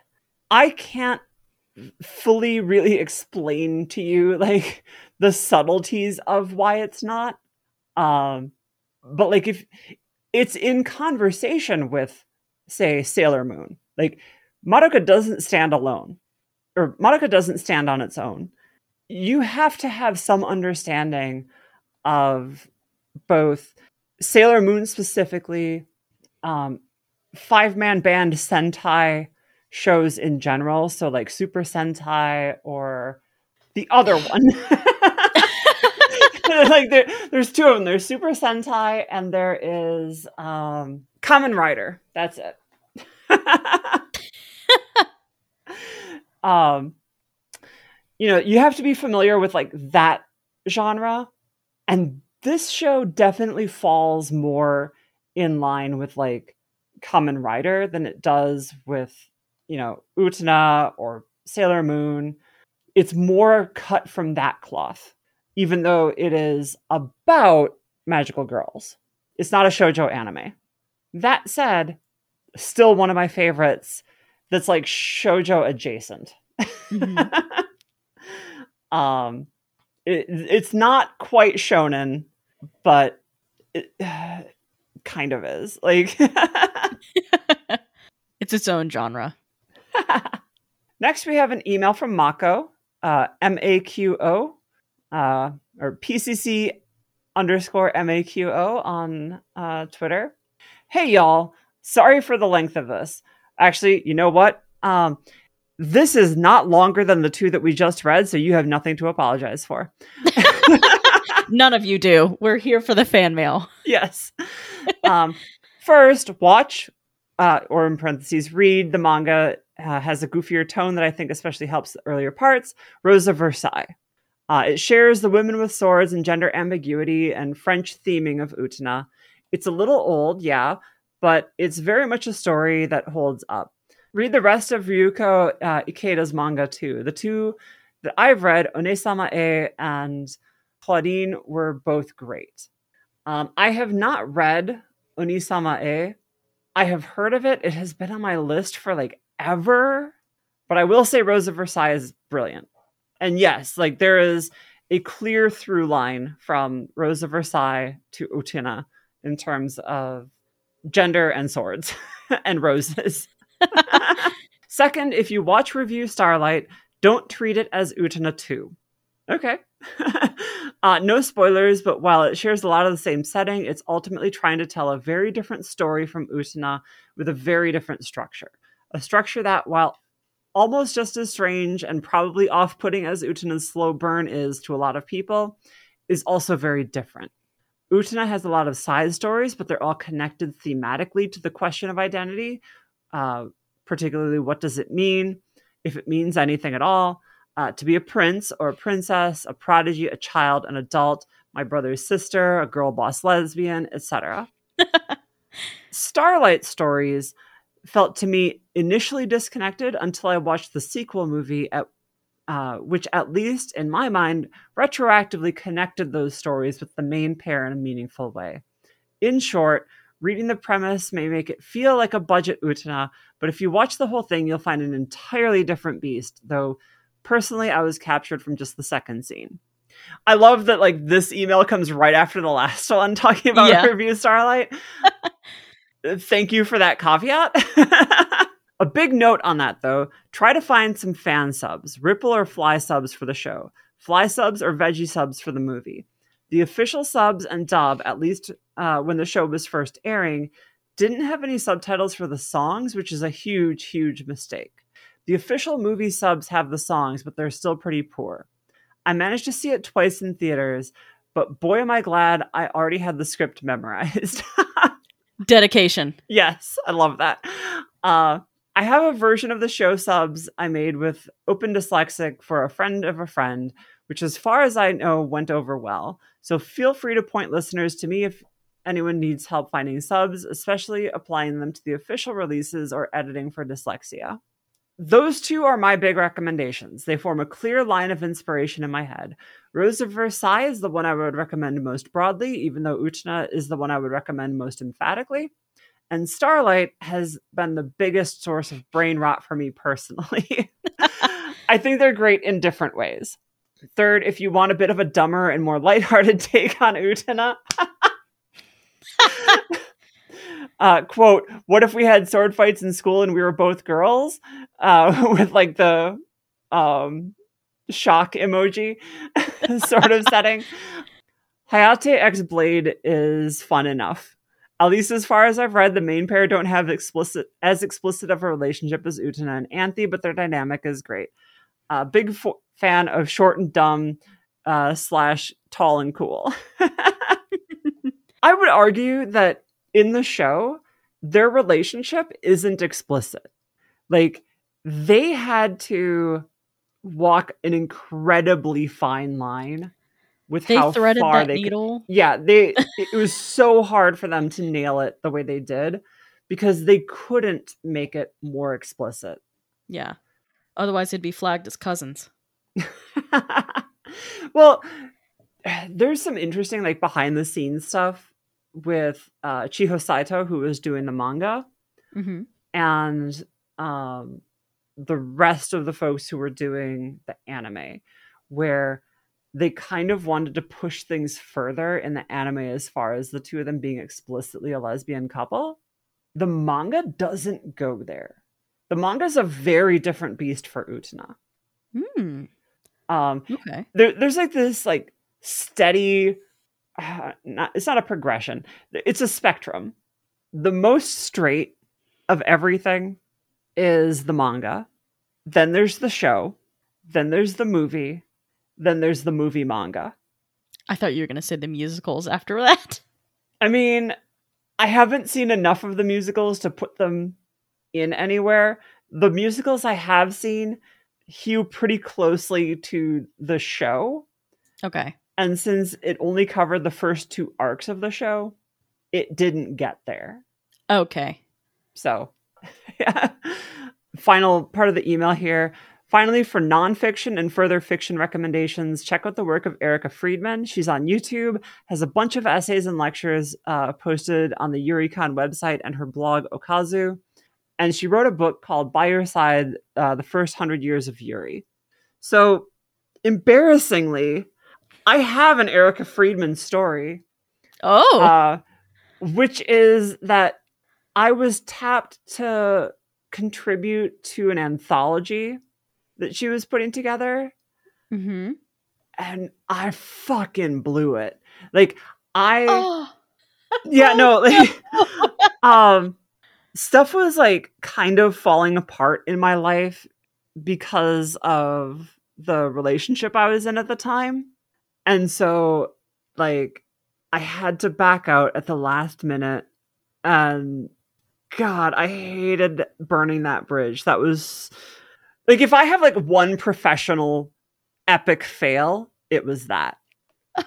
i can't fully really explain to you like the subtleties of why it's not um but like if it's in conversation with say Sailor Moon. Like Madoka doesn't stand alone, or Madoka doesn't stand on its own. You have to have some understanding of both Sailor Moon specifically, um, five man band Sentai shows in general. So like Super Sentai or the other one. like there, there's two of them. There's Super Sentai and there is um Kamen Rider. That's it. um you know, you have to be familiar with like that genre and this show definitely falls more in line with like Kamen Rider than it does with, you know, Utena or Sailor Moon. It's more cut from that cloth, even though it is about magical girls. It's not a shoujo anime. That said, still one of my favorites that's like shoujo adjacent. Mhm. um it, it's not quite shonen, but it, kind of is. Like it's its own genre. Next, we have an email from Mako, uh, M A Q O, uh, or PCC underscore M A Q O on uh, Twitter. Hey, y'all. Sorry for the length of this. Actually, you know what? Um, this is not longer than the two that we just read, so you have nothing to apologize for. None of you do. We're here for the fan mail. yes. Um, first, watch, uh, or in parentheses, read the manga. Uh, has a goofier tone that I think especially helps the earlier parts. Rose of Versailles. Uh, it shares the women with swords and gender ambiguity and French theming of Utena. It's a little old, yeah, but it's very much a story that holds up. Read the rest of Riyoko uh, Ikeda's manga too. The two that I've read, Onesama E and Claudine, were both great. Um, I have not read Onisama E. I have heard of it. It has been on my list for like ever. But I will say Rose of Versailles is brilliant. And yes, like there is a clear through line from Rose of Versailles to Utena in terms of gender and swords and roses. Second, if you watch Revue Starlight, don't treat it as Utena 2. Okay. uh, no spoilers, but while it shares a lot of the same setting, it's ultimately trying to tell a very different story from Utena with a very different structure. A structure that, while almost just as strange and probably off putting as Utena's slow burn is to a lot of people, is also very different. Utena has a lot of side stories, but they're all connected thematically to the question of identity, uh, particularly what does it mean, if it means anything at all, uh, to be a prince or a princess, a prodigy, a child, an adult, my brother's sister, a girl boss lesbian, etc. Starlight stories felt to me initially disconnected until I watched the sequel movie at uh, which at least in my mind retroactively connected those stories with the main pair in a meaningful way. In short, reading the premise may make it feel like a budget Utena, but if you watch the whole thing, you'll find an entirely different beast, though personally I was captured from just the second scene. I love that like this email comes right after the last one talking about yeah. Revue Starlight. Thank you for that caveat. A big note on that, though try to find some fan subs, Ripple or Fly subs for the show, Fly subs or Veggie subs for the movie. The official subs and dub, at least uh, when the show was first airing, didn't have any subtitles for the songs, which is a huge, huge mistake. The official movie subs have the songs, but they're still pretty poor. I managed to see it twice in theaters, but boy, am I glad I already had the script memorized. Dedication. Yes, I love that. Uh, I have a version of the show subs I made with Open Dyslexic for a friend of a friend, which, as far as I know, went over well. So feel free to point listeners to me if anyone needs help finding subs, especially applying them to the official releases or editing for dyslexia. Those two are my big recommendations. They form a clear line of inspiration in my head. Rose of Versailles is the one I would recommend most broadly, even though Utena is the one I would recommend most emphatically. And Starlight has been the biggest source of brain rot for me personally. I think they're great in different ways. Third, if you want a bit of a dumber and more lighthearted take on Utena, uh, quote, what if we had sword fights in school and we were both girls? Uh, with like the um, shock emoji sort of setting. Hayate X Blade is fun enough at least as far as I've read, the main pair don't have explicit as explicit of a relationship as Utena and Anthy, but their dynamic is great. Uh, big fo- fan of short and dumb uh, slash tall and cool. I would argue that in the show, their relationship isn't explicit. Like they had to walk an incredibly fine line with they how threaded far that they needle. Could, yeah, they it was so hard for them to nail it the way they did because they couldn't make it more explicit. Yeah. Otherwise it'd be flagged as cousins. well, there's some interesting like behind the scenes stuff with uh Chiho Saito who was doing the manga mm-hmm. and um the rest of the folks who were doing the anime where they kind of wanted to push things further in the anime as far as the two of them being explicitly a lesbian couple. The manga doesn't go there. The manga is a very different beast for Utena. Hmm. Um, Okay. there, there's like this like steady uh, not, it's not a progression it's a spectrum the most straight of everything is the manga then there's the show then there's the movie then there's the movie manga I thought you were going to say the musicals after that. i mean i haven't seen enough of the musicals to put them in anywhere the musicals i have seen hew pretty closely to the show Okay. And since it only covered the first two arcs of the show, it didn't get there. Okay. So, yeah. Final part of the email here. Finally, for nonfiction and further fiction recommendations, check out the work of Erica Friedman. She's on YouTube, has a bunch of essays and lectures uh, posted on the Yuricon website and her blog Okazu. And she wrote a book called By Your Side uh, The First Hundred Years of Yuri. So, embarrassingly, I have an Erica Friedman story Oh. uh, which is that I was tapped to contribute to an anthology that she was putting together, mm-hmm. and I fucking blew it. Like I, Oh. yeah, no, like, um, stuff was like kind of falling apart in my life because of the relationship I was in at the time, and so like I had to back out at the last minute and god, I hated burning that bridge. That was like if I have like one professional epic fail, it was that.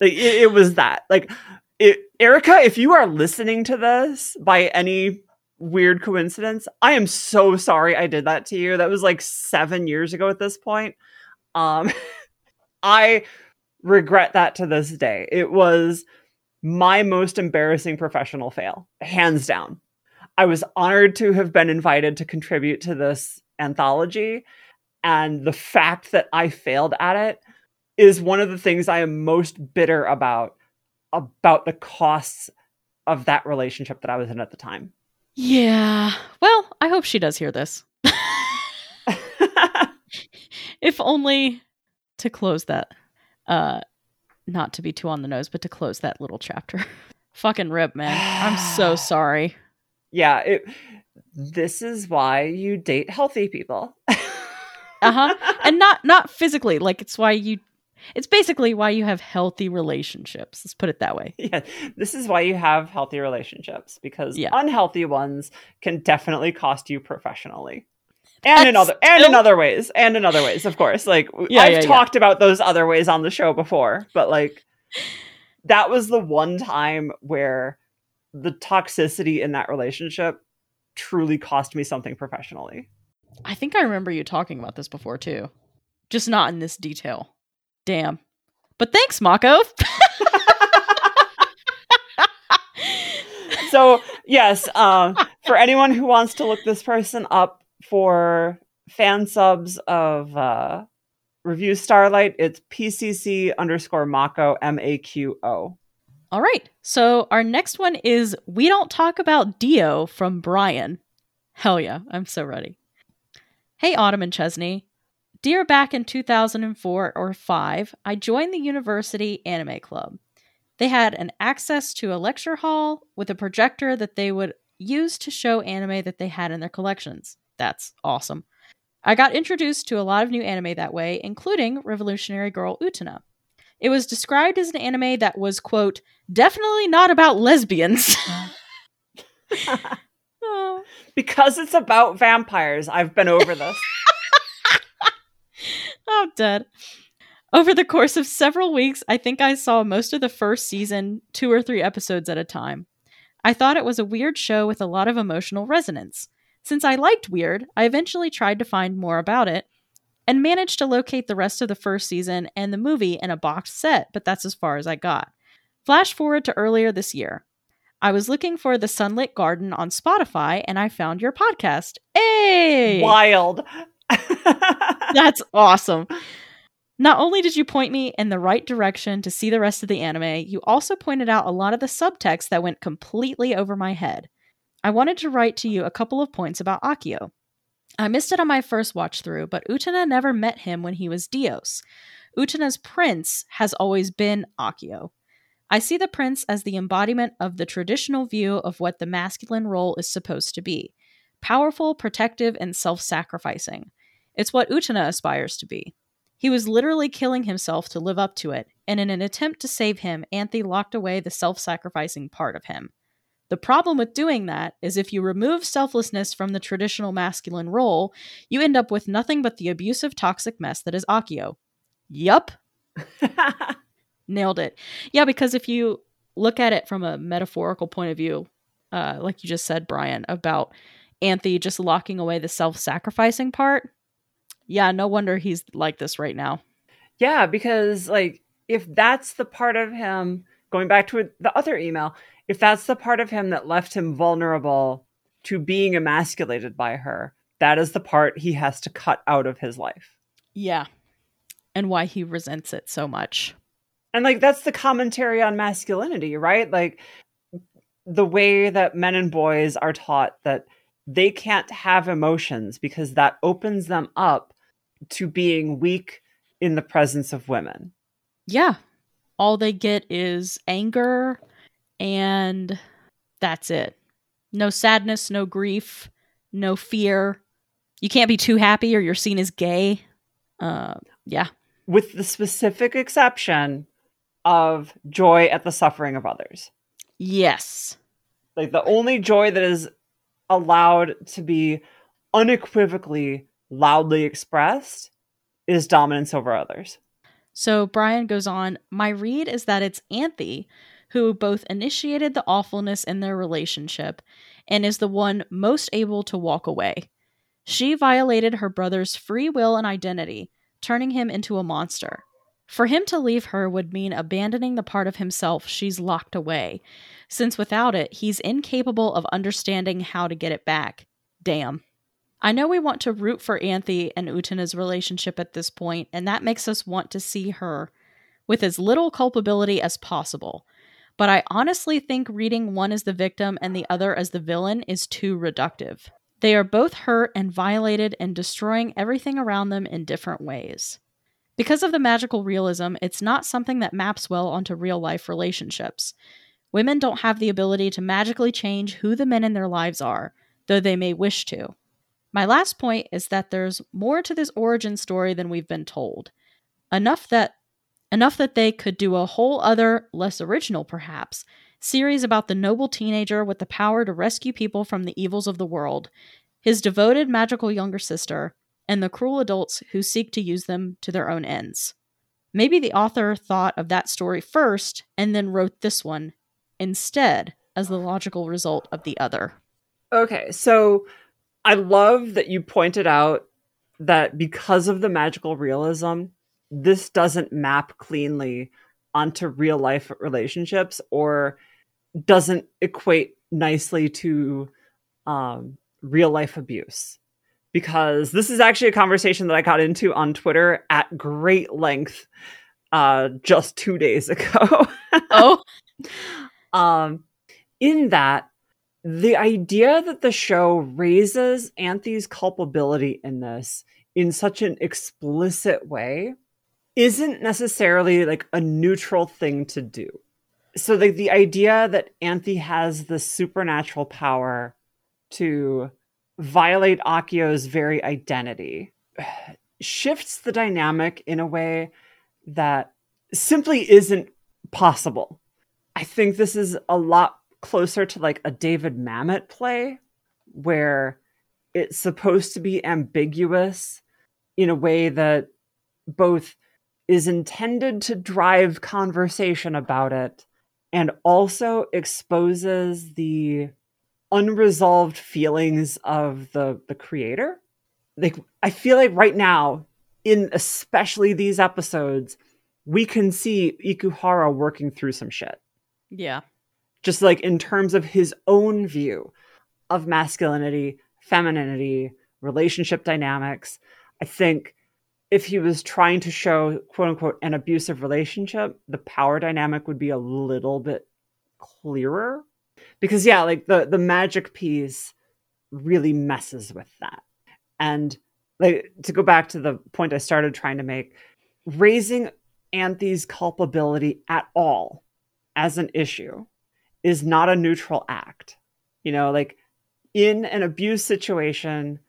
Like it, it was that. Like it, Erica, if you are listening to this by any weird coincidence, I am so sorry I did that to you. That was like 7 years ago at this point. Um I regret that to this day. It was my most embarrassing professional fail, hands down. I was honored to have been invited to contribute to this anthology, and the fact that I failed at it is one of the things I am most bitter about about the costs of that relationship that I was in at the time. Yeah. Well, I hope she does hear this. if only to close that uh not to be too on the nose but to close that little chapter fucking rip man i'm so sorry yeah, it, this is why you date healthy people. uh-huh and not not physically like it's why you it's basically why you have healthy relationships let's put it that way yeah, this is why you have healthy relationships because Yeah. unhealthy ones can definitely cost you professionally. And in other and in other ways, and in other ways, of course. Like Yeah, I've yeah. talked about those other ways on the show before, but like that was the one time where the toxicity in that relationship truly cost me something professionally. i think i remember you talking about this before too. Just not in this detail. Damn. But thanks mako. So yes um, for anyone who wants to look this person up for fan subs of uh, revue starlight it's pcc underscore mako m-a-q-o All right. So our next one is We Don't Talk About Dio from Brian. Hell yeah. I'm so ready. Hey, Autumn and Chesney. Dear back in 2004 or 5, I joined the University Anime Club. They had an access to a lecture hall with a projector that they would use to show anime that they had in their collections. That's awesome. I got introduced to a lot of new anime that way, including Revolutionary Girl Utena. It was described as an anime that was, quote, definitely not about lesbians. oh, because it's about vampires i've been over this I'm oh, dead. Over the course of several weeks, I think I saw most of the first season, two or three episodes at a time. I thought it was a weird show with a lot of emotional resonance. Since I liked weird, I eventually tried to find more about it and managed to locate the rest of the first season and the movie in a boxed set, but that's as far as I got. Flash forward to earlier this year. I was looking for The Sunlit Garden on Spotify and I found your podcast. Hey! wild That's awesome. Not only did you point me in the right direction to see the rest of the anime, you also pointed out a lot of the subtext that went completely over my head. I wanted to write to you a couple of points about Akio. I missed it on my first watch through, but Utena never met him when he was Dios. Utena's prince has always been Akio. I see the prince as the embodiment of the traditional view of what the masculine role is supposed to be powerful, protective, and self sacrificing. It's what Utena aspires to be. He was literally killing himself to live up to it, and in an attempt to save him, Anthy locked away the self sacrificing part of him. The problem with doing that is if you remove selflessness from the traditional masculine role, you end up with nothing but the abusive, toxic mess that is Akio. Yup. Nailed it. Yeah, because if you look at it from a metaphorical point of view, uh, like you just said, Brian, about Anthy just locking away the self sacrificing part, yeah, no wonder he's like this right now. Yeah, because like if that's the part of him going back to the other email, if that's the part of him that left him vulnerable to being emasculated by her, that is the part he has to cut out of his life. Yeah. And why he resents it so much. And like that's the commentary on masculinity, right? Like the way that men and boys are taught that they can't have emotions because that opens them up to being weak in the presence of women. Yeah. All they get is anger and that's it. No sadness, no grief, no fear. You can't be too happy or you're seen as gay. Uh, yeah. With the specific exception of joy at the suffering of others. Yes. Like the only joy that is allowed to be unequivocally loudly expressed is dominance over others. So Brian goes on, my read is that it's Anthy who both initiated the awfulness in their relationship and is the one most able to walk away. She violated her brother's free will and identity, turning him into a monster. For him to leave her would mean abandoning the part of himself she's locked away, since without it, he's incapable of understanding how to get it back. Damn. I know we want to root for Anthy and Utena's relationship at this point, and that makes us want to see her with as little culpability as possible. But I honestly think reading one as the victim and the other as the villain is too reductive. They are both hurt and violated and destroying everything around them in different ways. Because of the magical realism, it's not something that maps well onto real life relationships. Women don't have the ability to magically change who the men in their lives are, though they may wish to. My last point is that there's more to this origin story than we've been told. Enough that enough that they could do a whole other, less original perhaps, series about the noble teenager with the power to rescue people from the evils of the world, his devoted magical younger sister, and the cruel adults who seek to use them to their own ends. Maybe the author thought of that story first and then wrote this one instead as the logical result of the other. Okay, so I love that you pointed out that because of the magical realism, this doesn't map cleanly onto real life relationships or doesn't equate nicely to um, real life abuse. Because this is actually a conversation that I got into on Twitter at great length uh, just two days ago. oh. Um, in that, the idea that the show raises Anthy's culpability in this in such an explicit way isn't necessarily like a neutral thing to do. So like the idea that Anthy has the supernatural power to violate Akio's very identity shifts the dynamic in a way that simply isn't possible. I think this is a lot closer to like a David Mamet play where it's supposed to be ambiguous in a way that both is intended to drive conversation about it and also exposes the unresolved feelings of the the creator. Like i feel like right now in especially these episodes we can see ikuhara working through some shit. Yeah. Just like in terms of his own view of masculinity femininity relationship dynamics i think if he was trying to show quote unquote an abusive relationship, the power dynamic would be a little bit clearer. Because yeah, like the the magic piece really messes with that. And like to go back to the point I started trying to make, raising Anthy's culpability at all as an issue is not a neutral act. You know, like in an abuse situation,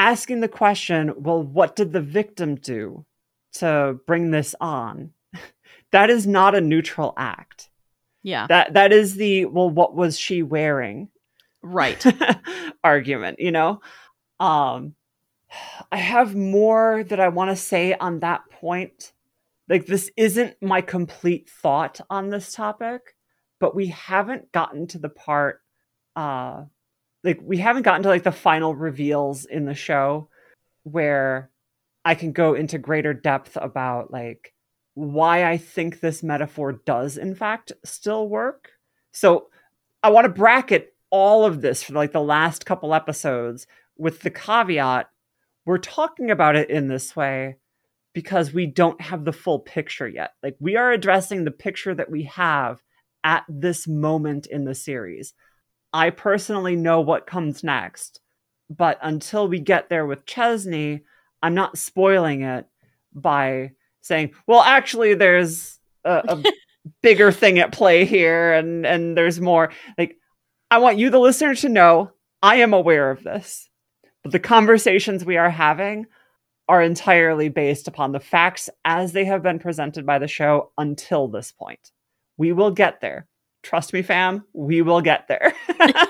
asking the question, well, what did the victim do to bring this on? that is not a neutral act. Yeah. That that is the well, what was she wearing? Right. argument, you know? Um I have more that I want to say on that point. Like this isn't my complete thought on this topic, but we haven't gotten to the part uh like we haven't gotten to like the final reveals in the show where I can go into greater depth about like why I think this metaphor does in fact still work. So I want to bracket all of this for like the last couple episodes with the caveat we're talking about it in this way because we don't have the full picture yet. Like we are addressing the picture that we have at this moment in the series. I personally know what comes next, but until we get there with Chesney, I'm not spoiling it by saying, "Well, actually, there's a, a bigger thing at play here, and and there's more." Like, I want you, the listener, to know I am aware of this, but the conversations we are having are entirely based upon the facts as they have been presented by the show until this point. We will get there trust me fam we will get there.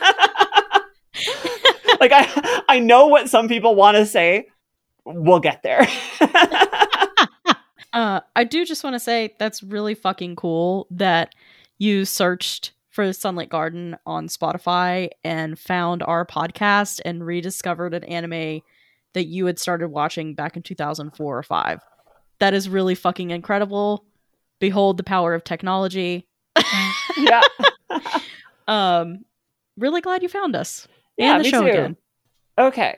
Like i i know what some people want to say. We'll get there. Uh i do just want to say that's really fucking cool that you searched for sunlit garden on spotify and found our podcast and rediscovered an anime that you had started watching back in 2004 or 5 that is really fucking incredible. Behold the power of technology yeah. um, really glad you found us. Yeah, and the me show too. again. Okay.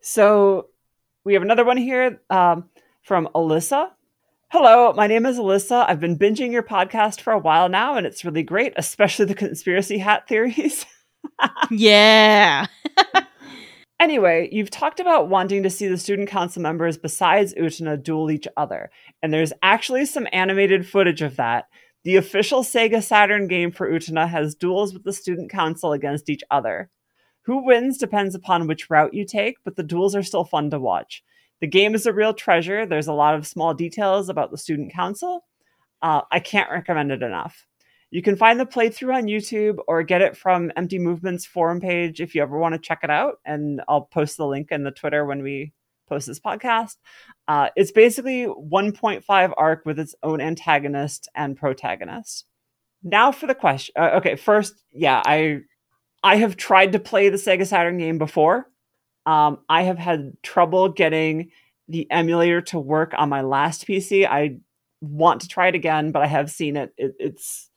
So we have another one here um, from Alyssa. Hello, my name is Alyssa. I've been binging your podcast for a while now, and it's really great, especially the conspiracy hat theories. yeah. Anyway, you've talked about wanting to see the student council members besides Utena duel each other, and there's actually some animated footage of that. The official Sega Saturn game for Utena has duels with the student council against each other. Who wins depends upon which route you take, but the duels are still fun to watch. The game is a real treasure. There's a lot of small details about the student council. Uh, I can't recommend it enough. You can find the playthrough on YouTube or get it from Empty Movement's forum page if you ever want to check it out. And I'll post the link in the Twitter when we post this podcast. Uh, it's basically 1.5 arc with its own antagonist and protagonist. Now for the question. Uh, okay, first, yeah, I I have tried to play the Sega Saturn game before. Um, I have had trouble getting the emulator to work on my last PC. I want to try it again, but I have seen it. it it's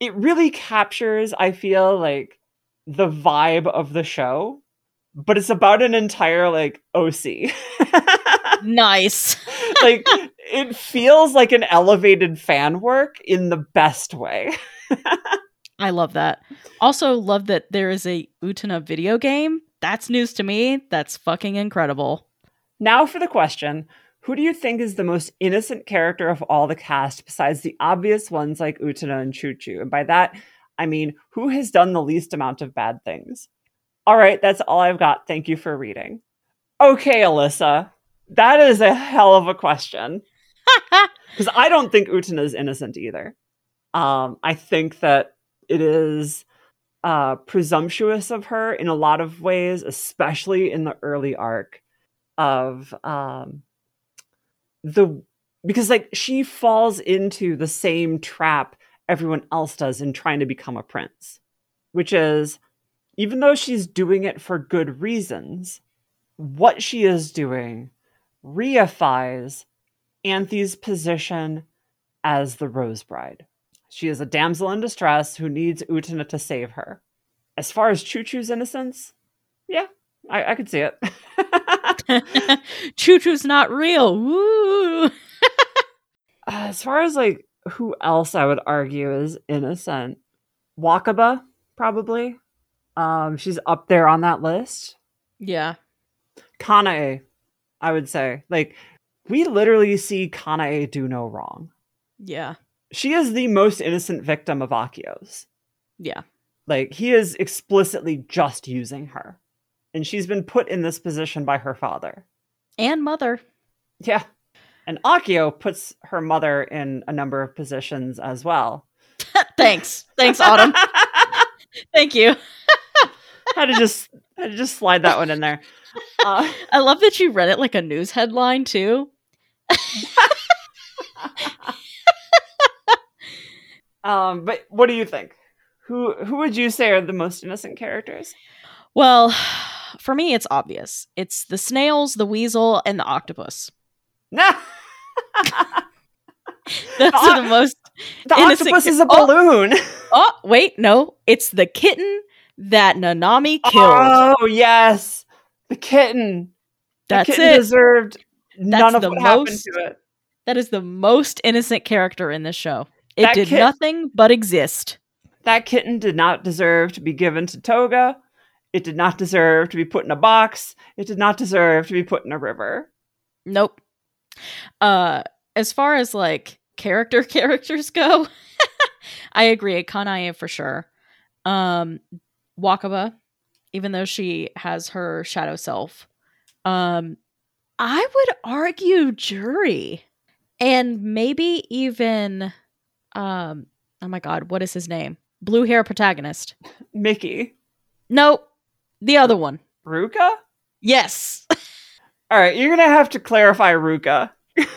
it really captures. I feel like the vibe of the show but it's about an entire like OC. nice. like it feels like an elevated fan work in the best way. I love that. Also love that there is a Utena video game. That's news to me. That's fucking incredible. Now for the question. Who do you think is the most innocent character of all the cast besides the obvious ones like Utena and Chu-Chu? And by that, I mean who has done the least amount of bad things? All right, that's all I've got. Thank you for reading. Okay, Alyssa, that is a hell of a question. Because I don't think Utena is innocent either. Um, I think that it is uh, presumptuous of her in a lot of ways, especially in the early arc of um, the because like she falls into the same trap everyone else does in trying to become a prince, which is even though she's doing it for good reasons, what she is doing reifies Anthy's position as the Rose Bride. She is a damsel in distress who needs Utena to save her. As far as Chu-Chu's innocence, yeah, I, I could see it. Chu-Chu's not real. Woo! as far as like who else I would argue is innocent, Wakaba probably. Um, she's up there on that list. Yeah. Kanae, I would say. Like, we literally see Kanae do no wrong. Yeah. She is the most innocent victim of Akio's. Yeah. Like, he is explicitly just using her. And she's been put in this position by her father. And mother. Yeah. And Akio puts her mother in a number of positions as well. Thanks. Thanks, Autumn. Thank you. Had to just had to just slide that one in there. Uh, I love that you read it like a news headline too. um, but what do you think? Who who would you say are the most innocent characters? Well, for me, it's obvious. It's the snails, the weasel, and the octopus. Nah. Those The are the most. the Innocent octopus is a Oh! balloon. Oh, wait, no. It's the kitten that Nanami killed. Oh yes, the kitten. That's the kitten it. deserved none of the what happened most- to it. That is the most innocent character in this show. It That did kit- nothing but exist. That kitten did not deserve to be given to Toga. It did not deserve to be put in a box. It did not deserve to be put in a river. Nope. Uh as far as like character characters go, I agree. Kanae for sure. Um Wakaba, even though she has her shadow self. Um I would argue jury. And maybe even um oh my god, what is his name? Blue hair protagonist. Mickey, Nope. The other one. Ruka. Yes. All right, you're gonna have to clarify Ruka.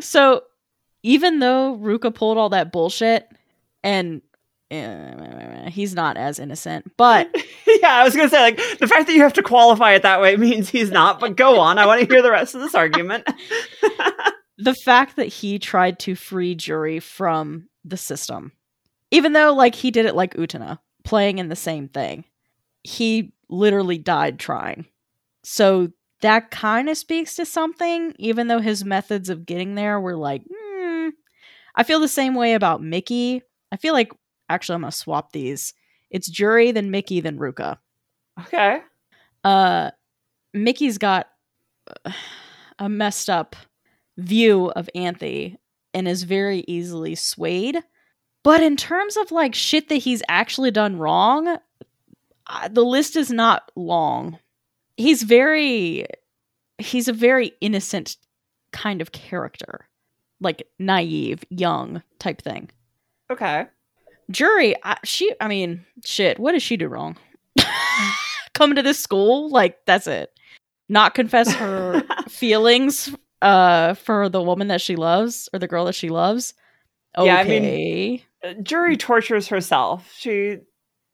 So, even though Ruka pulled all that bullshit, and he's not as innocent, but yeah, I was gonna say like the fact that you have to qualify it that way means he's not. But go on, I want to hear the rest of this argument. the fact that he tried to free Jury from the system, even though like he did it like Utena, playing in the same thing, he literally died trying. So that kind of speaks to something, even though his methods of getting there were like, hmm. I feel the same way about Mickey. I feel like actually I'm gonna swap these. It's Jury, then Mickey, then Ruka. okay, Uh, Mickey's got uh, a messed up view of Anthy and is very easily swayed. But in terms of like shit that he's actually done wrong, uh, the list is not long. He's very, he's a very innocent kind of character, like naive, young type thing. okay. Jury, I, she, I mean, shit, what does she do wrong? Come to this school, like that's it. Not confess her feelings uh for the woman that she loves or the girl that she loves. Okay. Yeah, I mean- Uh, Jury tortures herself. She,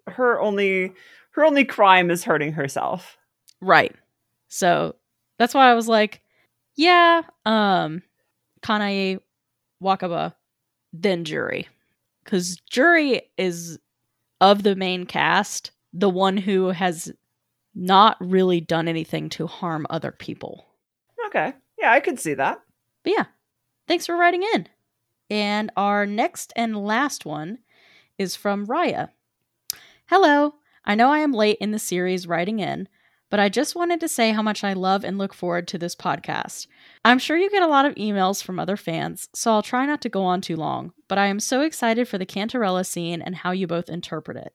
her only, her only crime is hurting herself. right. So that's why I was like, yeah, um Kanae Wakaba, then Jury. Cause Jury is of the main cast, the one who has not really done anything to harm other people. Okay, yeah, I could see that. But yeah, thanks for writing in. And our next and last one is from Raya. Hello, I know I am late in the series writing in, but I just wanted to say how much I love and look forward to this podcast. I'm sure you get a lot of emails from other fans, so I'll try not to go on too long, but I am so excited for the Cantarella scene and how you both interpret it.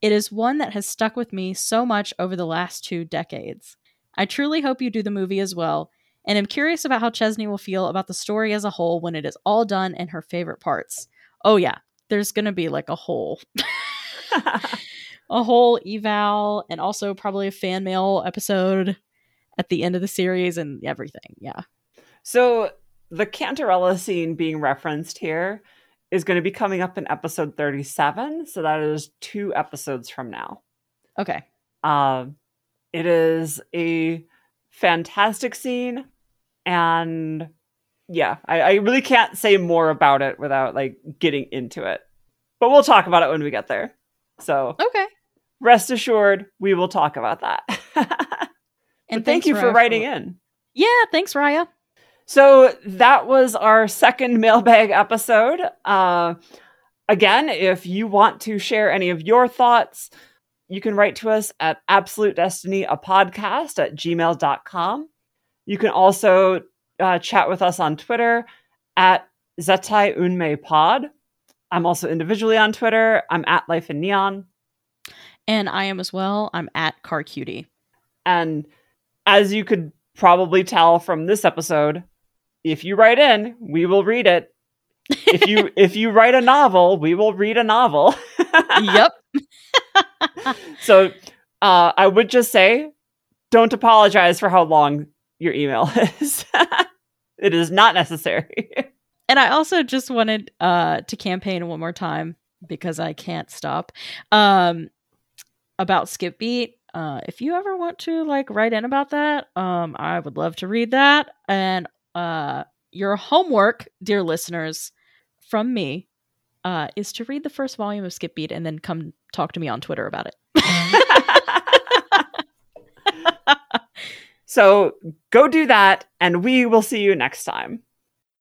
It is one that has stuck with me so much over the last two decades. I truly hope you do the movie as well, and am curious about how Chesney will feel about the story as a whole when it is all done and her favorite parts. Oh yeah, there's gonna be like a whole a whole eval and also probably a fan mail episode at the end of the series and everything. Yeah. so the Cantarella scene being referenced here is going to be coming up in episode 37. So that is two episodes from now. Okay. Um, it is a fantastic scene, and yeah, I, I really can't say more about it without like getting into it. But we'll talk about it when we get there. So Okay. Rest assured, we will talk about that. and thank you for writing for... in. Yeah, thanks, Raya. So that was our second mailbag episode. Uh, again, if you want to share any of your thoughts, you can write to us at absolute destiny a podcast at gmail.com. You can also uh, chat with us on Twitter at Zettai Unmei Pod. I'm also individually on Twitter. I'm at Life in Neon. And I am as well. I'm at Car Cutie. And as you could probably tell from this episode, if you write in, we will read it. If you if you write a novel, we will read a novel. yep. so uh, I would just say, don't apologize for how long your email is. it is not necessary. And I also just wanted uh, to campaign one more time because I can't stop. Um, about Skip Beat. Uh, if you ever want to like write in about that, um, I would love to read that. And uh, your homework, dear listeners, from me, uh, is to read the first volume of Skip Beat and then come talk to me on Twitter about it. so go do that, and we will see you next time.